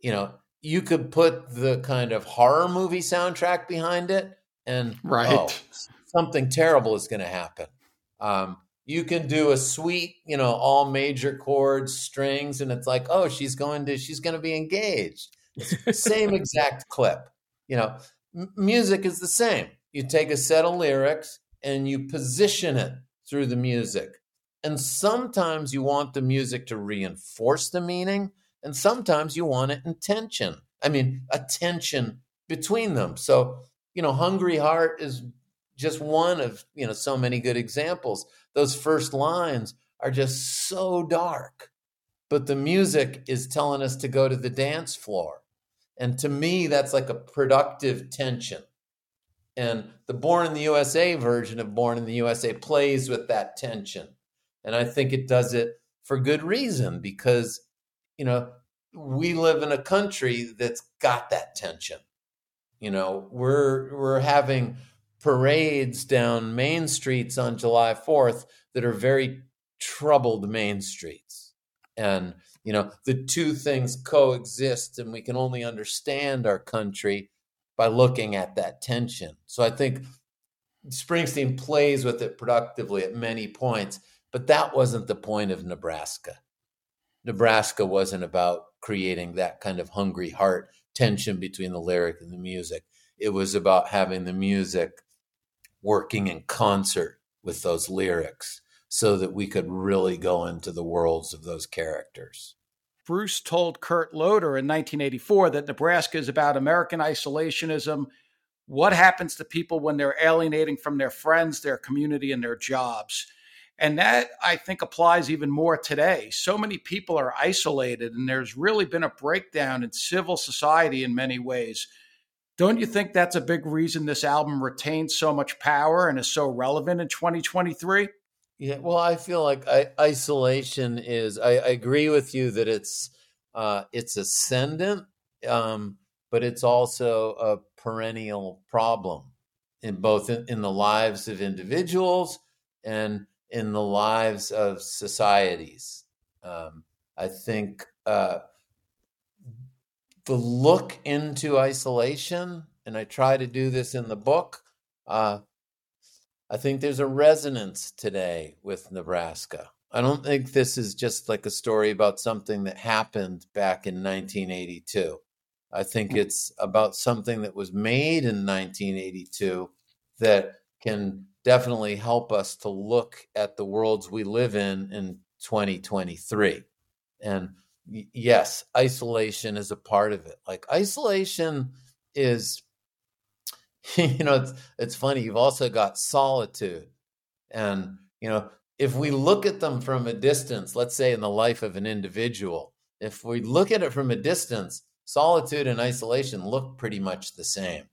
You know, you could put the kind of horror movie soundtrack behind it, and right. Oh, something terrible is going to happen. Um, you can do a sweet, you know, all major chords, strings, and it's like, oh, she's going to, she's going to be engaged. same exact clip. You know, m- music is the same. You take a set of lyrics and you position it through the music. And sometimes you want the music to reinforce the meaning, and sometimes you want it in tension. I mean, a tension between them. So, you know, Hungry Heart is just one of you know so many good examples. Those first lines are just so dark, but the music is telling us to go to the dance floor. And to me, that's like a productive tension. And the Born in the USA version of Born in the USA plays with that tension. And I think it does it for good reason because, you know, we live in a country that's got that tension. You know, we're we're having parades down main streets on July 4th that are very troubled main streets. And, you know, the two things coexist, and we can only understand our country by looking at that tension. So I think Springsteen plays with it productively at many points, but that wasn't the point of Nebraska. Nebraska wasn't about creating that kind of hungry heart tension between the lyric and the music. It was about having the music working in concert with those lyrics so that we could really go into the worlds of those characters. Bruce told Kurt Loder in 1984 that Nebraska is about American isolationism. What happens to people when they're alienating from their friends, their community, and their jobs? And that I think applies even more today. So many people are isolated, and there's really been a breakdown in civil society in many ways. Don't you think that's a big reason this album retains so much power and is so relevant in 2023? Yeah, well, I feel like I, isolation is. I, I, agree with you that it's uh, it's ascendant, um, but it's also a perennial problem in both in, in, the lives of individuals and in the lives of societies. Um, I think uh, the look into isolation, and I try to do this in the book. Uh, I think there's a resonance today with Nebraska. I don't think this is just like a story about something that happened back in 1982. I think it's about something that was made in 1982 that can definitely help us to look at the worlds we live in in 2023. And yes, isolation is a part of it. Like isolation is you know, it's it's funny. You've also got solitude, and you know, if we look at them from a distance, let's say in the life of an individual, if we look at it from a distance, solitude and isolation look pretty much the same.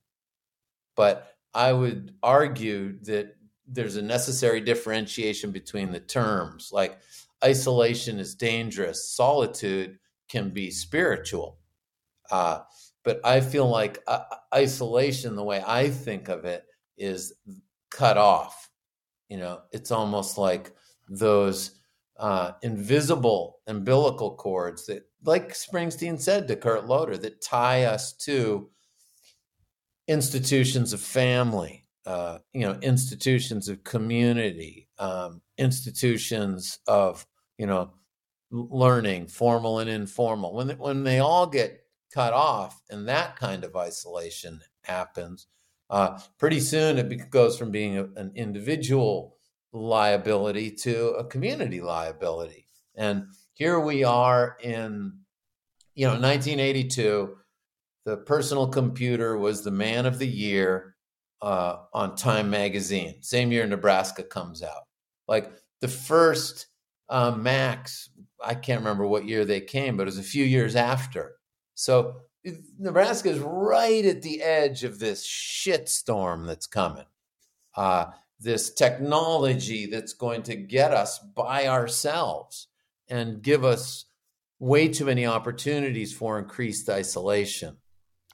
But I would argue that there's a necessary differentiation between the terms. Like isolation is dangerous, solitude can be spiritual. Uh, but I feel like uh, isolation, the way I think of it, is cut off. You know, it's almost like those uh, invisible umbilical cords that, like Springsteen said to Kurt Loder, that tie us to institutions of family, uh, you know, institutions of community, um, institutions of, you know, learning, formal and informal. When when they all get cut off and that kind of isolation happens, uh, pretty soon it goes from being a, an individual liability to a community liability. And here we are in, you know, 1982. The personal computer was the man of the year uh, on Time Magazine. Same year Nebraska comes out. Like the first uh, Macs, I can't remember what year they came, but it was a few years after. So Nebraska is right at the edge of this shitstorm that's coming. Uh, this technology that's going to get us by ourselves and give us way too many opportunities for increased isolation.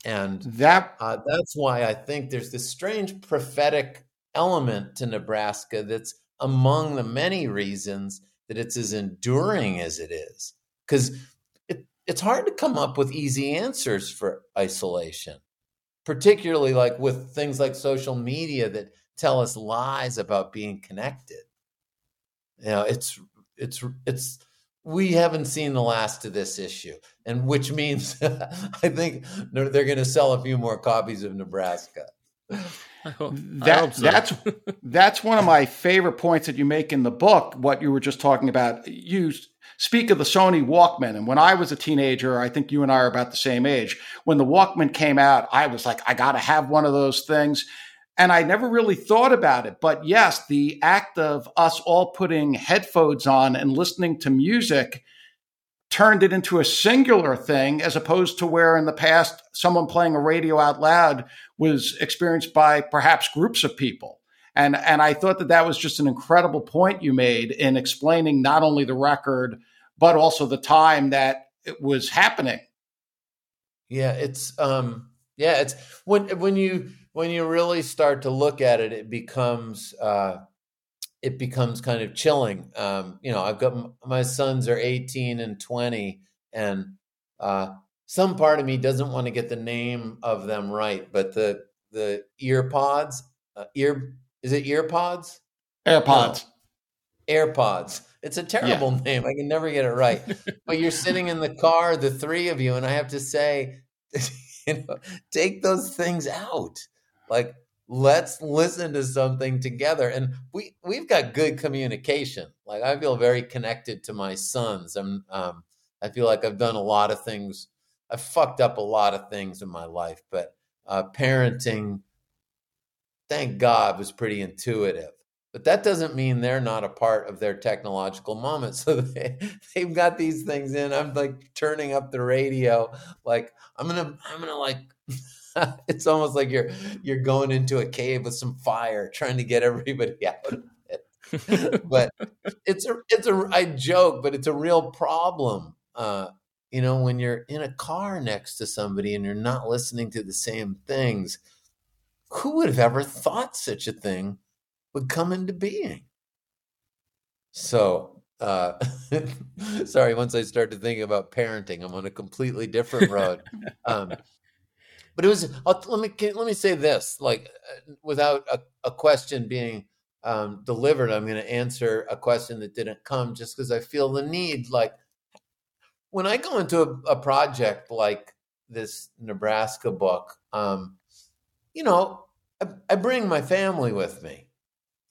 And that uh, that's why I think there's this strange prophetic element to Nebraska that's among the many reasons that it's as enduring as it is. Because it, it's hard to come up with easy answers for isolation, particularly like with things like social media that tell us lies about being connected. You know, it's it's it's we haven't seen the last of this issue, and which means I think they're going to sell a few more copies of Nebraska. that, so. that's that's one of my favorite points that you make in the book. What you were just talking about, you speak of the Sony Walkman. And when I was a teenager, I think you and I are about the same age. When the Walkman came out, I was like, I got to have one of those things. And I never really thought about it. But yes, the act of us all putting headphones on and listening to music turned it into a singular thing as opposed to where in the past someone playing a radio out loud was experienced by perhaps groups of people. And, and I thought that that was just an incredible point you made in explaining not only the record, but also the time that it was happening. Yeah, it's um yeah, it's when when you when you really start to look at it, it becomes uh it becomes kind of chilling. Um, you know, I've got my sons are 18 and 20 and uh some part of me doesn't want to get the name of them right, but the the ear pods, uh, ear is it ear pods? AirPods. No. AirPods. It's a terrible yeah. name. I can never get it right. but you're sitting in the car, the three of you, and I have to say, you know, take those things out. Like, let's listen to something together. And we we've got good communication. Like, I feel very connected to my sons. I'm um, I feel like I've done a lot of things. I've fucked up a lot of things in my life, but uh, parenting, thank God, was pretty intuitive but that doesn't mean they're not a part of their technological moment. So they, they've got these things in. I'm like turning up the radio like i'm gonna i'm gonna like it's almost like you're you're going into a cave with some fire trying to get everybody out of it. But it's a it's a i joke but it's a real problem uh you know when you're in a car next to somebody and you're not listening to the same things. Who would have ever thought such a thing would come into being. So, uh, sorry, once I started thinking about parenting, I'm on a completely different road. um, but it was, I'll, let me, let me say this, like uh, without a, a question being um, delivered, I'm going to answer a question that didn't come just because I feel the need. Like when I go into a, a project like this Nebraska book, um, you know, I, I bring my family with me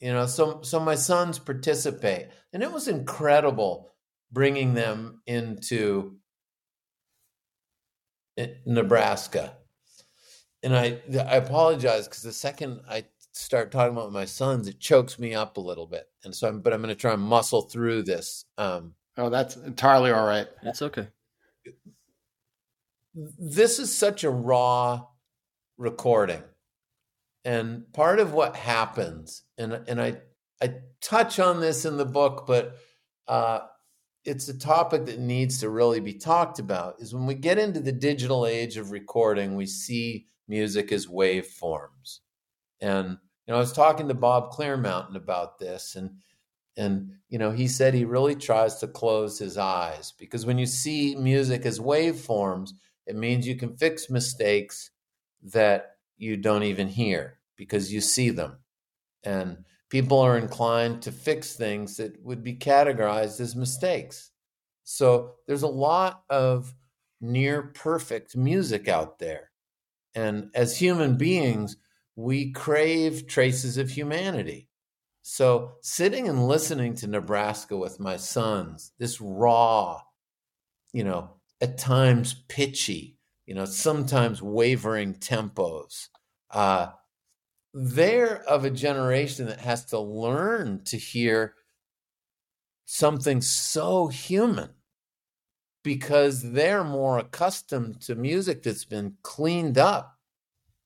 you know so so my sons participate. And it was incredible bringing them into eh, Nebraska. And I I apologize because the second I start talking about my sons it chokes me up a little bit. And so I'm but I'm going to try and muscle through this um oh that's entirely all right. That's okay. This is such a raw recording and part of what happens, and and I I touch on this in the book, but uh, it's a topic that needs to really be talked about. Is when we get into the digital age of recording, we see music as waveforms, and you know I was talking to Bob Clearmountain about this, and and you know he said he really tries to close his eyes because when you see music as waveforms, it means you can fix mistakes that you don't even hear because you see them. And people are inclined to fix things that would be categorized as mistakes. So there's a lot of near perfect music out there. And as human beings, we crave traces of humanity. So sitting and listening to Nebraska with my sons, this raw, you know, at times pitchy, you know, sometimes wavering tempos. Uh, they're of a generation that has to learn to hear something so human because they're more accustomed to music that's been cleaned up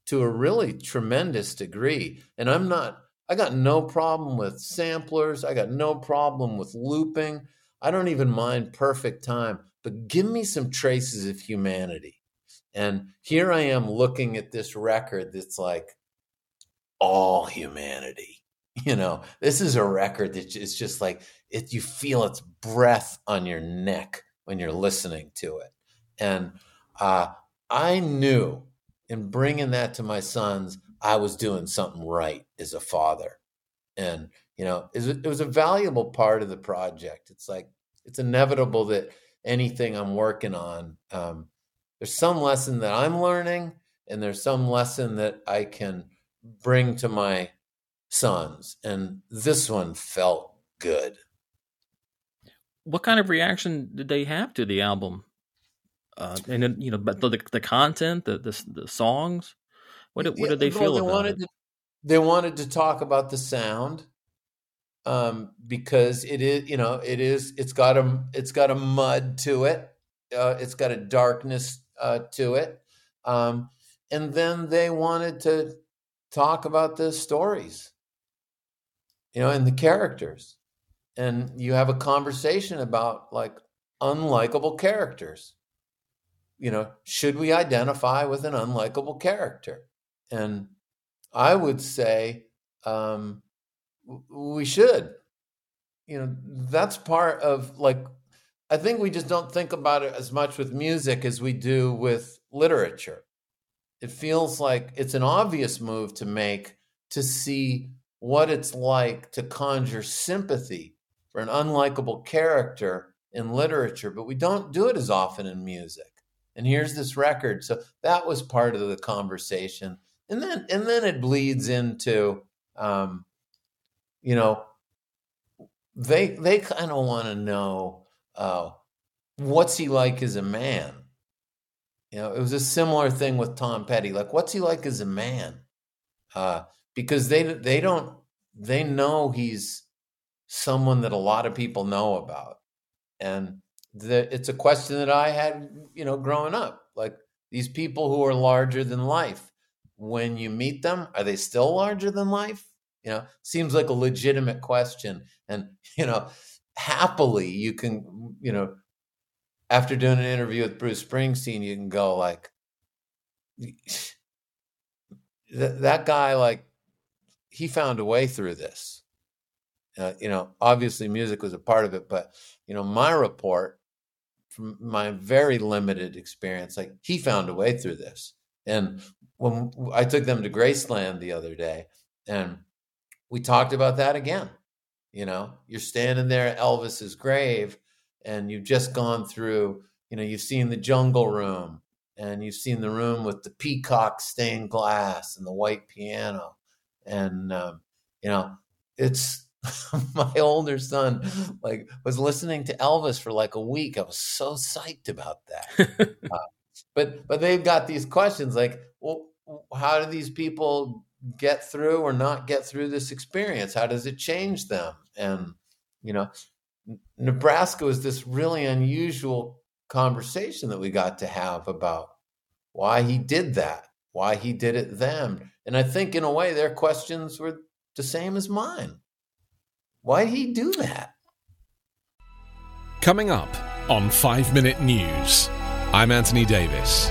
to a really tremendous degree. And I'm not, I got no problem with samplers, I got no problem with looping. I don't even mind perfect time, but give me some traces of humanity. And here I am looking at this record that's like all humanity. You know, this is a record that is just like it, you feel its breath on your neck when you're listening to it. And uh, I knew in bringing that to my sons, I was doing something right as a father. And, you know, it was a valuable part of the project. It's like, it's inevitable that anything I'm working on, um, there's some lesson that I'm learning, and there's some lesson that I can bring to my sons. And this one felt good. What kind of reaction did they have to the album? Uh, and then, you know, but the, the content, the, the, the songs, what did, what did they feel they about wanted it? To, they wanted to talk about the sound um, because it is, you know, it is, it's got a, it's got a mud to it, uh, it's got a darkness uh, to it, um, and then they wanted to talk about the stories, you know, and the characters, and you have a conversation about like unlikable characters. You know, should we identify with an unlikable character? And I would say um, we should. You know, that's part of like, I think we just don't think about it as much with music as we do with literature. It feels like it's an obvious move to make to see what it's like to conjure sympathy for an unlikable character in literature, but we don't do it as often in music. And here's this record. So that was part of the conversation and then and then it bleeds into um, you know they they kind of want to know uh, what's he like as a man? You know it was a similar thing with tom petty. Like what's he like as a man? Uh, because they they don't they know he's someone that a lot of people know about. And the, it's a question that i had you know growing up. Like these people who are larger than life when you meet them, are they still larger than life? You know, seems like a legitimate question. And, you know, happily you can, you know, after doing an interview with Bruce Springsteen, you can go like, that, that guy, like, he found a way through this. Uh, you know, obviously music was a part of it, but, you know, my report from my very limited experience, like, he found a way through this. And when I took them to Graceland the other day, and we talked about that again. You know, you're standing there at Elvis's grave, and you've just gone through. You know, you've seen the Jungle Room, and you've seen the room with the peacock stained glass and the white piano, and um, you know, it's my older son like was listening to Elvis for like a week. I was so psyched about that. uh, but but they've got these questions like, well, how do these people get through or not get through this experience? How does it change them? And you know, Nebraska was this really unusual conversation that we got to have about why he did that, why he did it then. And I think in a way their questions were the same as mine. Why did he do that? Coming up on 5 Minute News. I'm Anthony Davis.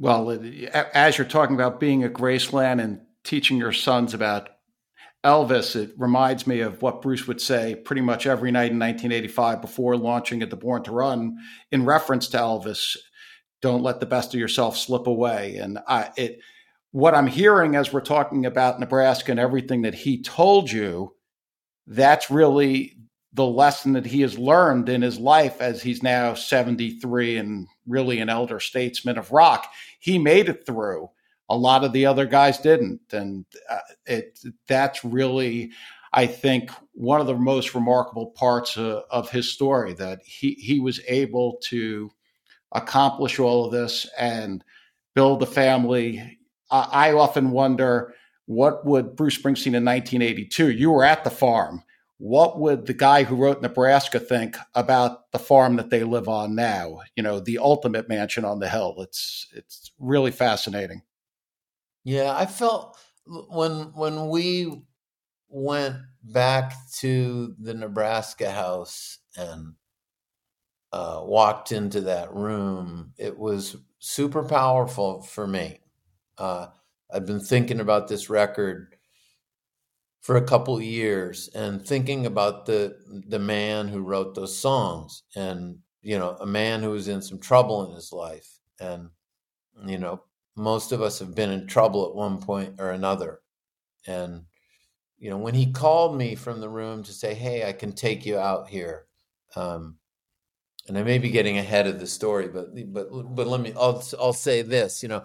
Well, as you're talking about being at Graceland and teaching your sons about Elvis, it reminds me of what Bruce would say pretty much every night in 1985 before launching at the Born to Run in reference to Elvis. Don't let the best of yourself slip away. And I, it, what I'm hearing as we're talking about Nebraska and everything that he told you, that's really the lesson that he has learned in his life as he's now 73 and really an elder statesman of rock. He made it through. A lot of the other guys didn't, and uh, it that's really, I think, one of the most remarkable parts of, of his story that he he was able to accomplish all of this and build a family. I, I often wonder what would Bruce Springsteen in 1982. You were at the farm what would the guy who wrote Nebraska think about the farm that they live on now? You know, the ultimate mansion on the hill. It's it's really fascinating. Yeah, I felt when when we went back to the Nebraska house and uh, walked into that room, it was super powerful for me. Uh, I've been thinking about this record for a couple of years and thinking about the the man who wrote those songs and you know a man who was in some trouble in his life and you know most of us have been in trouble at one point or another And you know, when he called me from the room to say, "Hey, I can take you out here," um, and I may be getting ahead of the story, but but but let me. I'll I'll say this. You know,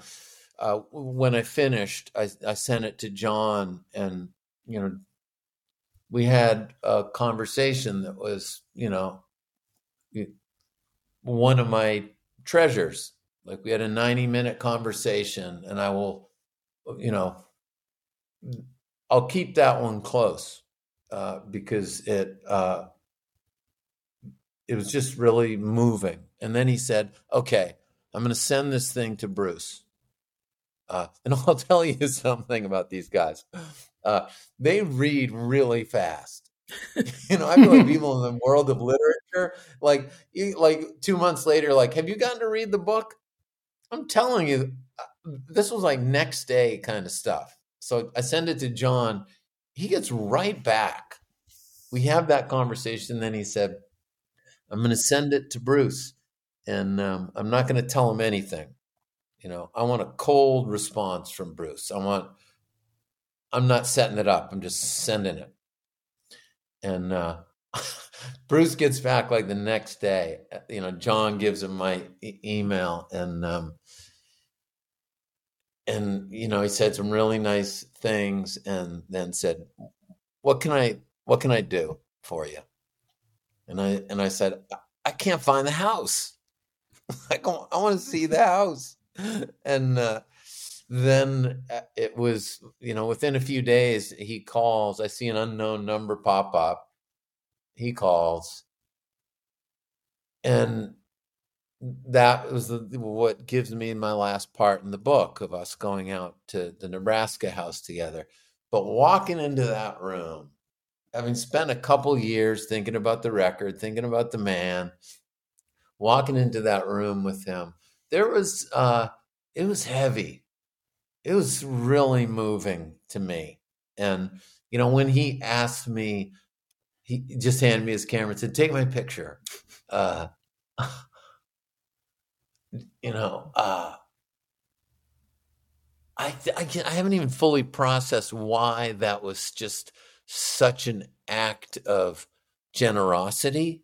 uh, when I finished, I I sent it to Jon, and you know, we had a conversation that was, you know, one of my treasures. Like we had a 90 minute conversation, and I will, you know, I'll keep that one close uh, because it uh, it was just really moving. And then he said, "Okay, I'm going to send this thing to Bruce." Uh, and I'll tell you something about these guys. Uh, they read really fast. you know, I feel like people in the world of literature, like, you, like two months later, like, have you gotten to read the book? I'm telling you, uh, this was like next day kind of stuff. So I send it to Jon. He gets right back. We have that conversation. Then he said, I'm going to send it to Bruce and um, I'm not going to tell him anything. You know, I want a cold response from Bruce. I want, I'm not setting it up. I'm just sending it. And uh, Bruce gets back like the next day. You know, Jon gives him my e- email and, um, and you know he said some really nice things and then said what can i what can i do for you and i and i said i can't find the house i go i want to see the house and uh, then uh, it was you know within a few days he calls i see an unknown number pop up he calls and that was the, what gives me my last part in the book of us going out to the Nebraska house together. But walking into that room, having spent a couple years thinking about the record, thinking about the man, walking into that room with him, there was uh, it was heavy. It was really moving to me. And you know, when he asked me, he just handed me his camera and said, "Take my picture." Uh, you know, uh, I I, can, I haven't even fully processed why that was just such an act of generosity.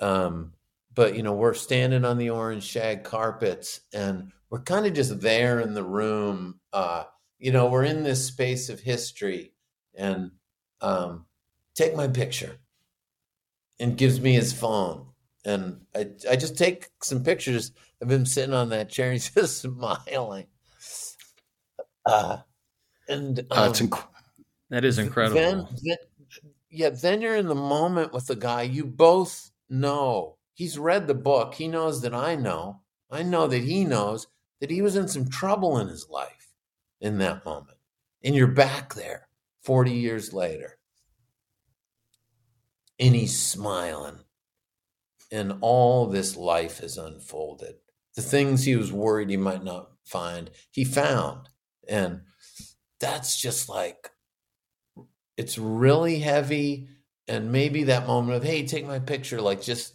Um, but you know, we're standing on the orange shag carpets, and we're kind of just there in the room. Uh, you know, we're in this space of history, and um, take my picture, and gives me his phone, and I I just take some pictures of him sitting on that chair and he's just smiling. Uh, and um, uh, inc- that is incredible. Then, then, yeah, then you're in the moment with the guy. You both know he's read the book. He knows that I know. I know that he knows that he was in some trouble in his life in that moment. And you're back there 40 years later. And he's smiling and all this life has unfolded. The things he was worried he might not find, he found. And that's just like, it's really heavy. And maybe that moment of, hey, take my picture, like just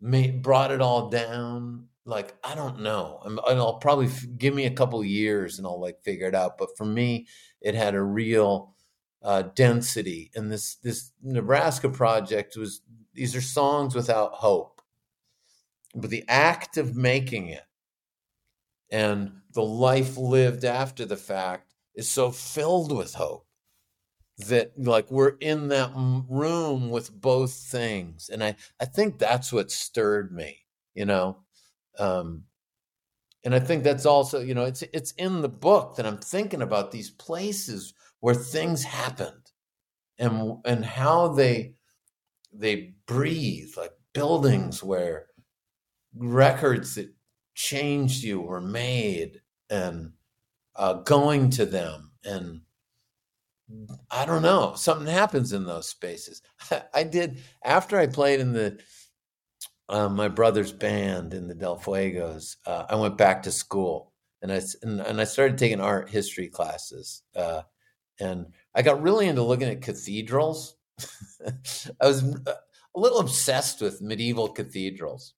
made, brought it all down. Like, I don't know. I'm, I'll probably give me a couple years and I'll like figure it out. But for me, it had a real uh, density. And this, this Nebraska project was these are songs without hope. But the act of making it and the life lived after the fact is so filled with hope that like we're in that room with both things and i i think that's what stirred me you know um and i think that's also you know it's it's in the book that i'm thinking about these places where things happened and and how they they breathe like buildings where records that changed you were made and uh, going to them and i don't know something happens in those spaces. I did after i played in the uh, my brother's band in the del fuegos uh, i went back to school and i and, and i started taking art history classes uh, and i got really into looking at cathedrals I was uh, a little obsessed with medieval cathedrals.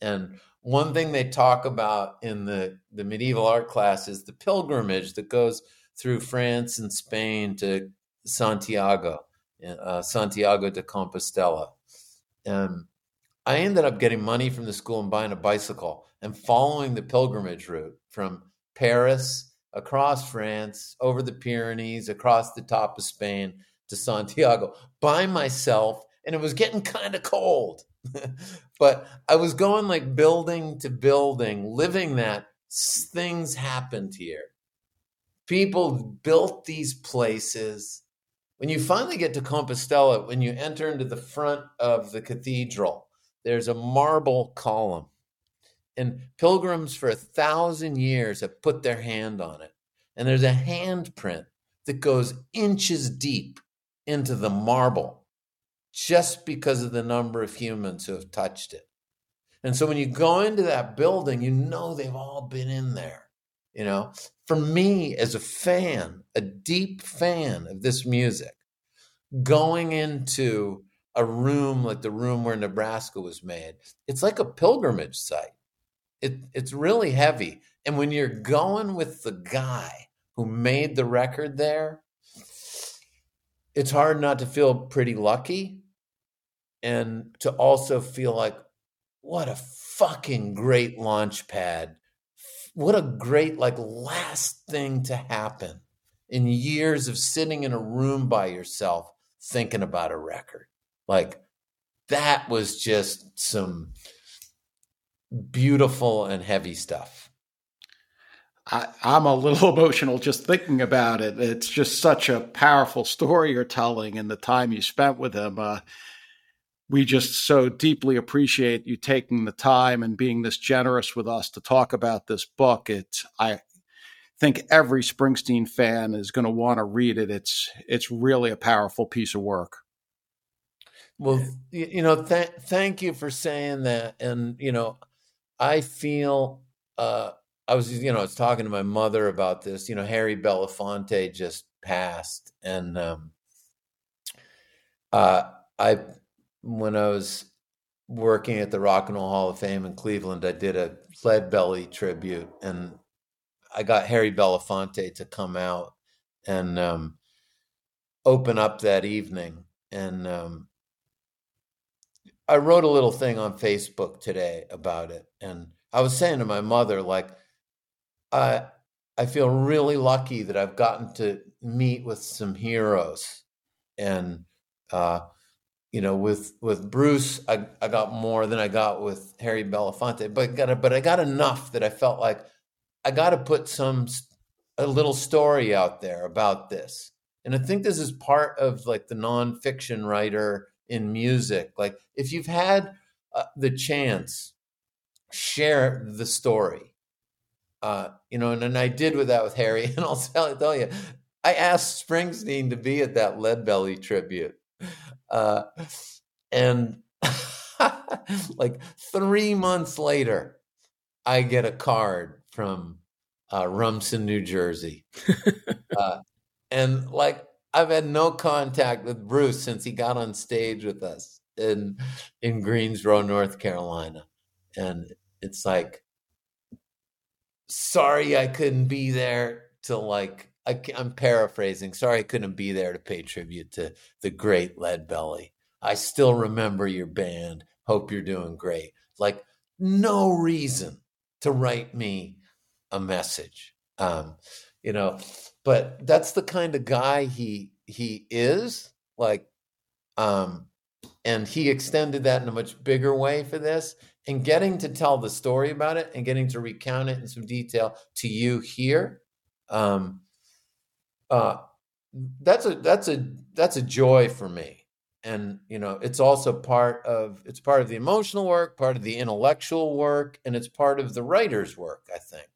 And one thing they talk about in the, the medieval art class is the pilgrimage that goes through France and Spain to Santiago, uh, Santiago de Compostela. And I ended up getting money from the school and buying a bicycle and following the pilgrimage route from Paris across France, over the Pyrenees, across the top of Spain to Santiago by myself. And it was getting kind of cold. but I was going like building to building, living that things happened here. People built these places. When you finally get to Compostela, when you enter into the front of the cathedral, there's a marble column. And pilgrims for a thousand years have put their hand on it. And there's a handprint that goes inches deep into the marble just because of the number of humans who have touched it. And so when you go into that building, you know they've all been in there. You know, for me as a fan, a deep fan of this music, going into a room like the room where Nebraska was made, it's like a pilgrimage site. It, it's really heavy. And when you're going with the guy who made the record there, it's hard not to feel pretty lucky and to also feel like, what a fucking great launch pad. What a great, like, last thing to happen in years of sitting in a room by yourself thinking about a record. Like, that was just some beautiful and heavy stuff. I, am a little emotional just thinking about it. It's just such a powerful story you're telling, and the time you spent with him. Uh, we just so deeply appreciate you taking the time and being this generous with us to talk about this book. It's I think every Springsteen fan is going to want to read it. It's it's really a powerful piece of work. Well, you know, th- thank you for saying that, and you know, I feel uh, I was you know I was talking to my mother about this. You know, Harry Belafonte just passed, and um, uh, I when I was working at the Rock and Roll Hall of Fame in Cleveland, I did a Lead Belly tribute, and I got Harry Belafonte to come out and um, open up that evening. And um, I wrote a little thing on Facebook today about it, and I was saying to my mother, like, I I feel really lucky that I've gotten to meet with some heroes, and uh, you know, with with Bruce, I, I got more than I got with Harry Belafonte, but got a, but I got enough that I felt like I got to put some a little story out there about this. And I think this is part of like the nonfiction writer in music. Like if you've had uh, the chance, share the story. Uh, you know, and, and I did with that with Harry, and I'll tell, tell you, I asked Springsteen to be at that Lead Belly tribute uh, and like three months later, I get a card from uh, Rumson, New Jersey. uh, and like, I've had no contact with Bruce since he got on stage with us in in Greensboro, North Carolina. And it's like, sorry I couldn't be there to like I, am paraphrasing. Sorry, I couldn't be there to pay tribute to the great Lead Belly. I still remember your band. Hope you're doing great. Like, no reason to write me a message. Um, you know, but that's the kind of guy he he is. Like, um, and he extended that in a much bigger way for this. And getting to tell the story about it and getting to recount it in some detail to you here. Um, uh, that's a that's a that's a joy for me and you know it's also part of it's part of the emotional work part of the intellectual work and it's part of the writer's work i think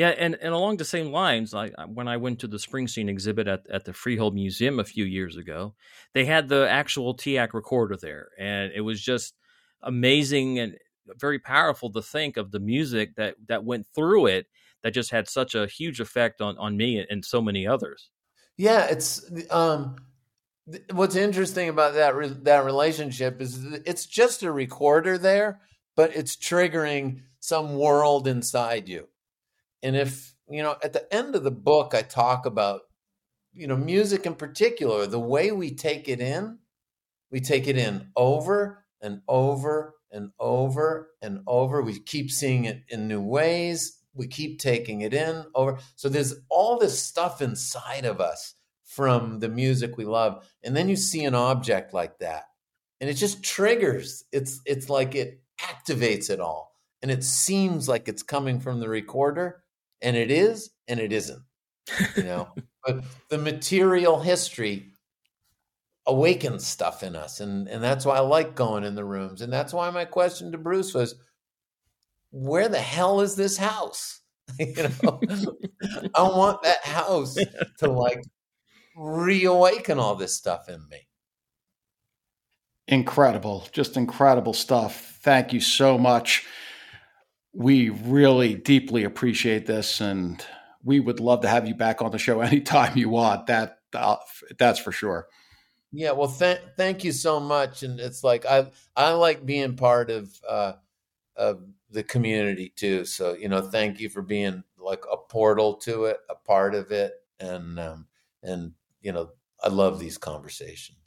yeah and, and along the same lines I, when i went to the springsteen exhibit at, at the freehold museum a few years ago they had the actual teac recorder there and it was just amazing and very powerful to think of the music that that went through it that just had such a huge effect on on me and so many others. Yeah, it's um what's interesting about that re- that relationship is it's just a recorder there, but it's triggering some world inside you. And if you know, at the end of the book, I talk about, you know, music in particular, the way we take it in, we take it in over and over and over and over. We keep seeing it in new ways. We keep taking it in over. So there's all this stuff inside of us from the music we love. And then you see an object like that and it just triggers. It's it's like it activates it all. And it seems like it's coming from the recorder and it is and it isn't. You know. but the material history awakens stuff in us and and that's why I like going in the rooms and that's why my question to Bruce was where the hell is this house? You know? I want that house to like reawaken all this stuff in me. Incredible. Just incredible stuff. Thank you so much we really deeply appreciate this and we would love to have you back on the show anytime you want that uh, that's for sure yeah, well, th- thank you so much. And it's like I I like being part of uh, of the community too. So you know, thank you for being like a portal to it, a part of it, and um, and you know, I love these conversations.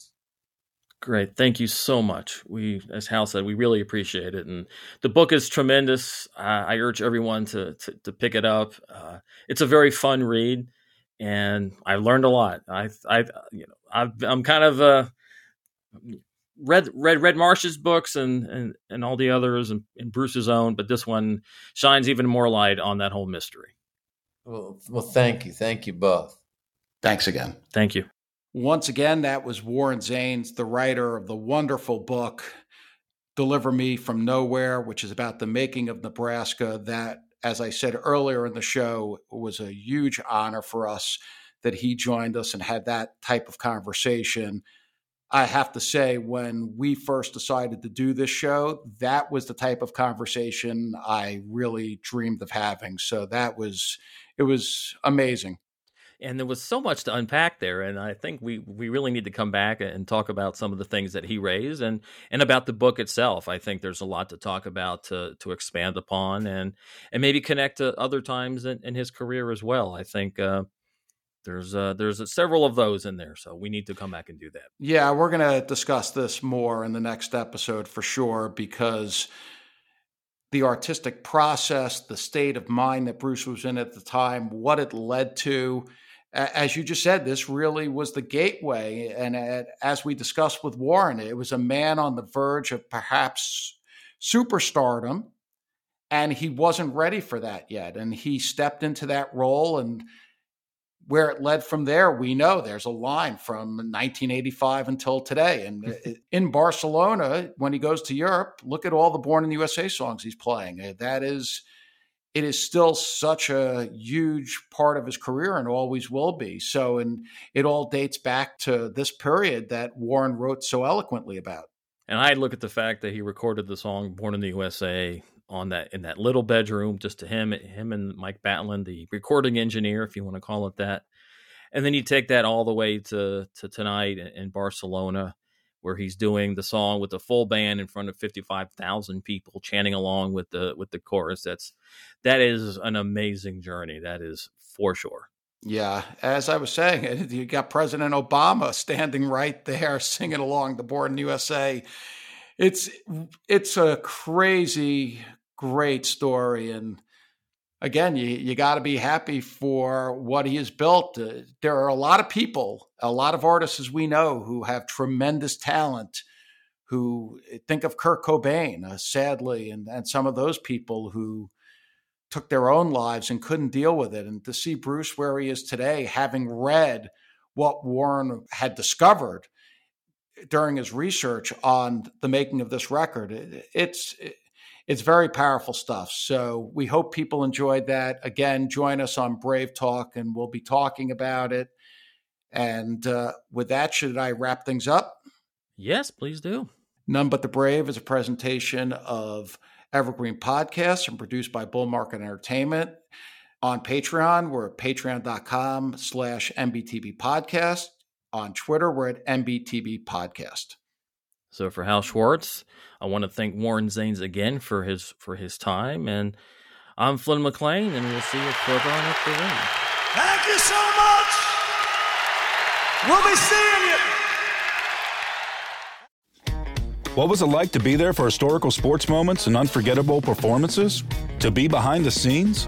Great, thank you so much. We, as Hal said, we really appreciate it, and the book is tremendous. Uh, I urge everyone to, to, to pick it up. Uh, it's a very fun read, and I learned a lot. I I you know i am kind of uh, read read read Marsh's books and and and all the others and, and, Bruce's own, but this one shines even more light on that whole mystery. Well, well, thank you, thank you both. Thanks again. Thank you. Once again, that was Warren Zanes, the writer of the wonderful book "Deliver Me from Nowhere," which is about the making of Nebraska. That, as I said earlier in the show, was a huge honor for us that he joined us and had that type of conversation. I have to say, when we first decided to do this show, that was the type of conversation I really dreamed of having. So that was, it was amazing. And there was so much to unpack there, and I think we, we really need to come back and talk about some of the things that he raised and and about the book itself. I think there's a lot to talk about to to expand upon and and maybe connect to other times in, in his career as well. I think uh, there's uh, there's several of those in there, so we need to come back and do that. Yeah, we're going to discuss this more in the next episode for sure because the artistic process, the state of mind that Bruce was in at the time, what it led to. As you just said, this really was the gateway. And as we discussed with Warren, it was a man on the verge of perhaps superstardom, and he wasn't ready for that yet. And he stepped into that role and where it led from there, we know there's a line from 1985 until today. And mm-hmm. in Barcelona, when he goes to Europe, look at all the Born in the USA songs he's playing. That is, it is still such a huge part of his career and always will be. So, and it all dates back to this period that Warren wrote so eloquently about. And I look at the fact that he recorded the song "Born in the USA" on that in that little bedroom, just to him, him and Mike Batlan, the recording engineer, if you want to call it that. And then you take that all the way to to tonight in Barcelona, where he's doing the song with the full band in front of fifty five thousand people chanting along with the with the chorus. That's that is an amazing journey. That is for sure. Yeah, as I was saying, you got President Obama standing right there singing along the Born in USA. It's it's a crazy great story. And again, you, you got to be happy for what he has built. Uh, there are a lot of people, a lot of artists, as we know, who have tremendous talent. Who think of Kurt Cobain, uh, sadly, and, and some of those people who took their own lives and couldn't deal with it. And to see Bruce where he is today, having read what Warren had discovered during his research on the making of this record, it, it's it's very powerful stuff. So we hope people enjoyed that. Again, join us on Brave Talk, and we'll be talking about it. And uh, with that, should I wrap things up? Yes, please do. None But the Brave is a presentation of Evergreen Podcasts and produced by Bull Market Entertainment. On Patreon, we're at patreon.com slash NBTB Podcast. On Twitter, we're at NBTB Podcast. So for Hal Schwartz, I want to thank Warren Zanes again for his for his time, and I'm Flynn McLean, and we'll see you further on up the ring. Thank you so much. We'll be seeing you. What was it like to be there for historical sports moments and unforgettable performances? To be behind the scenes?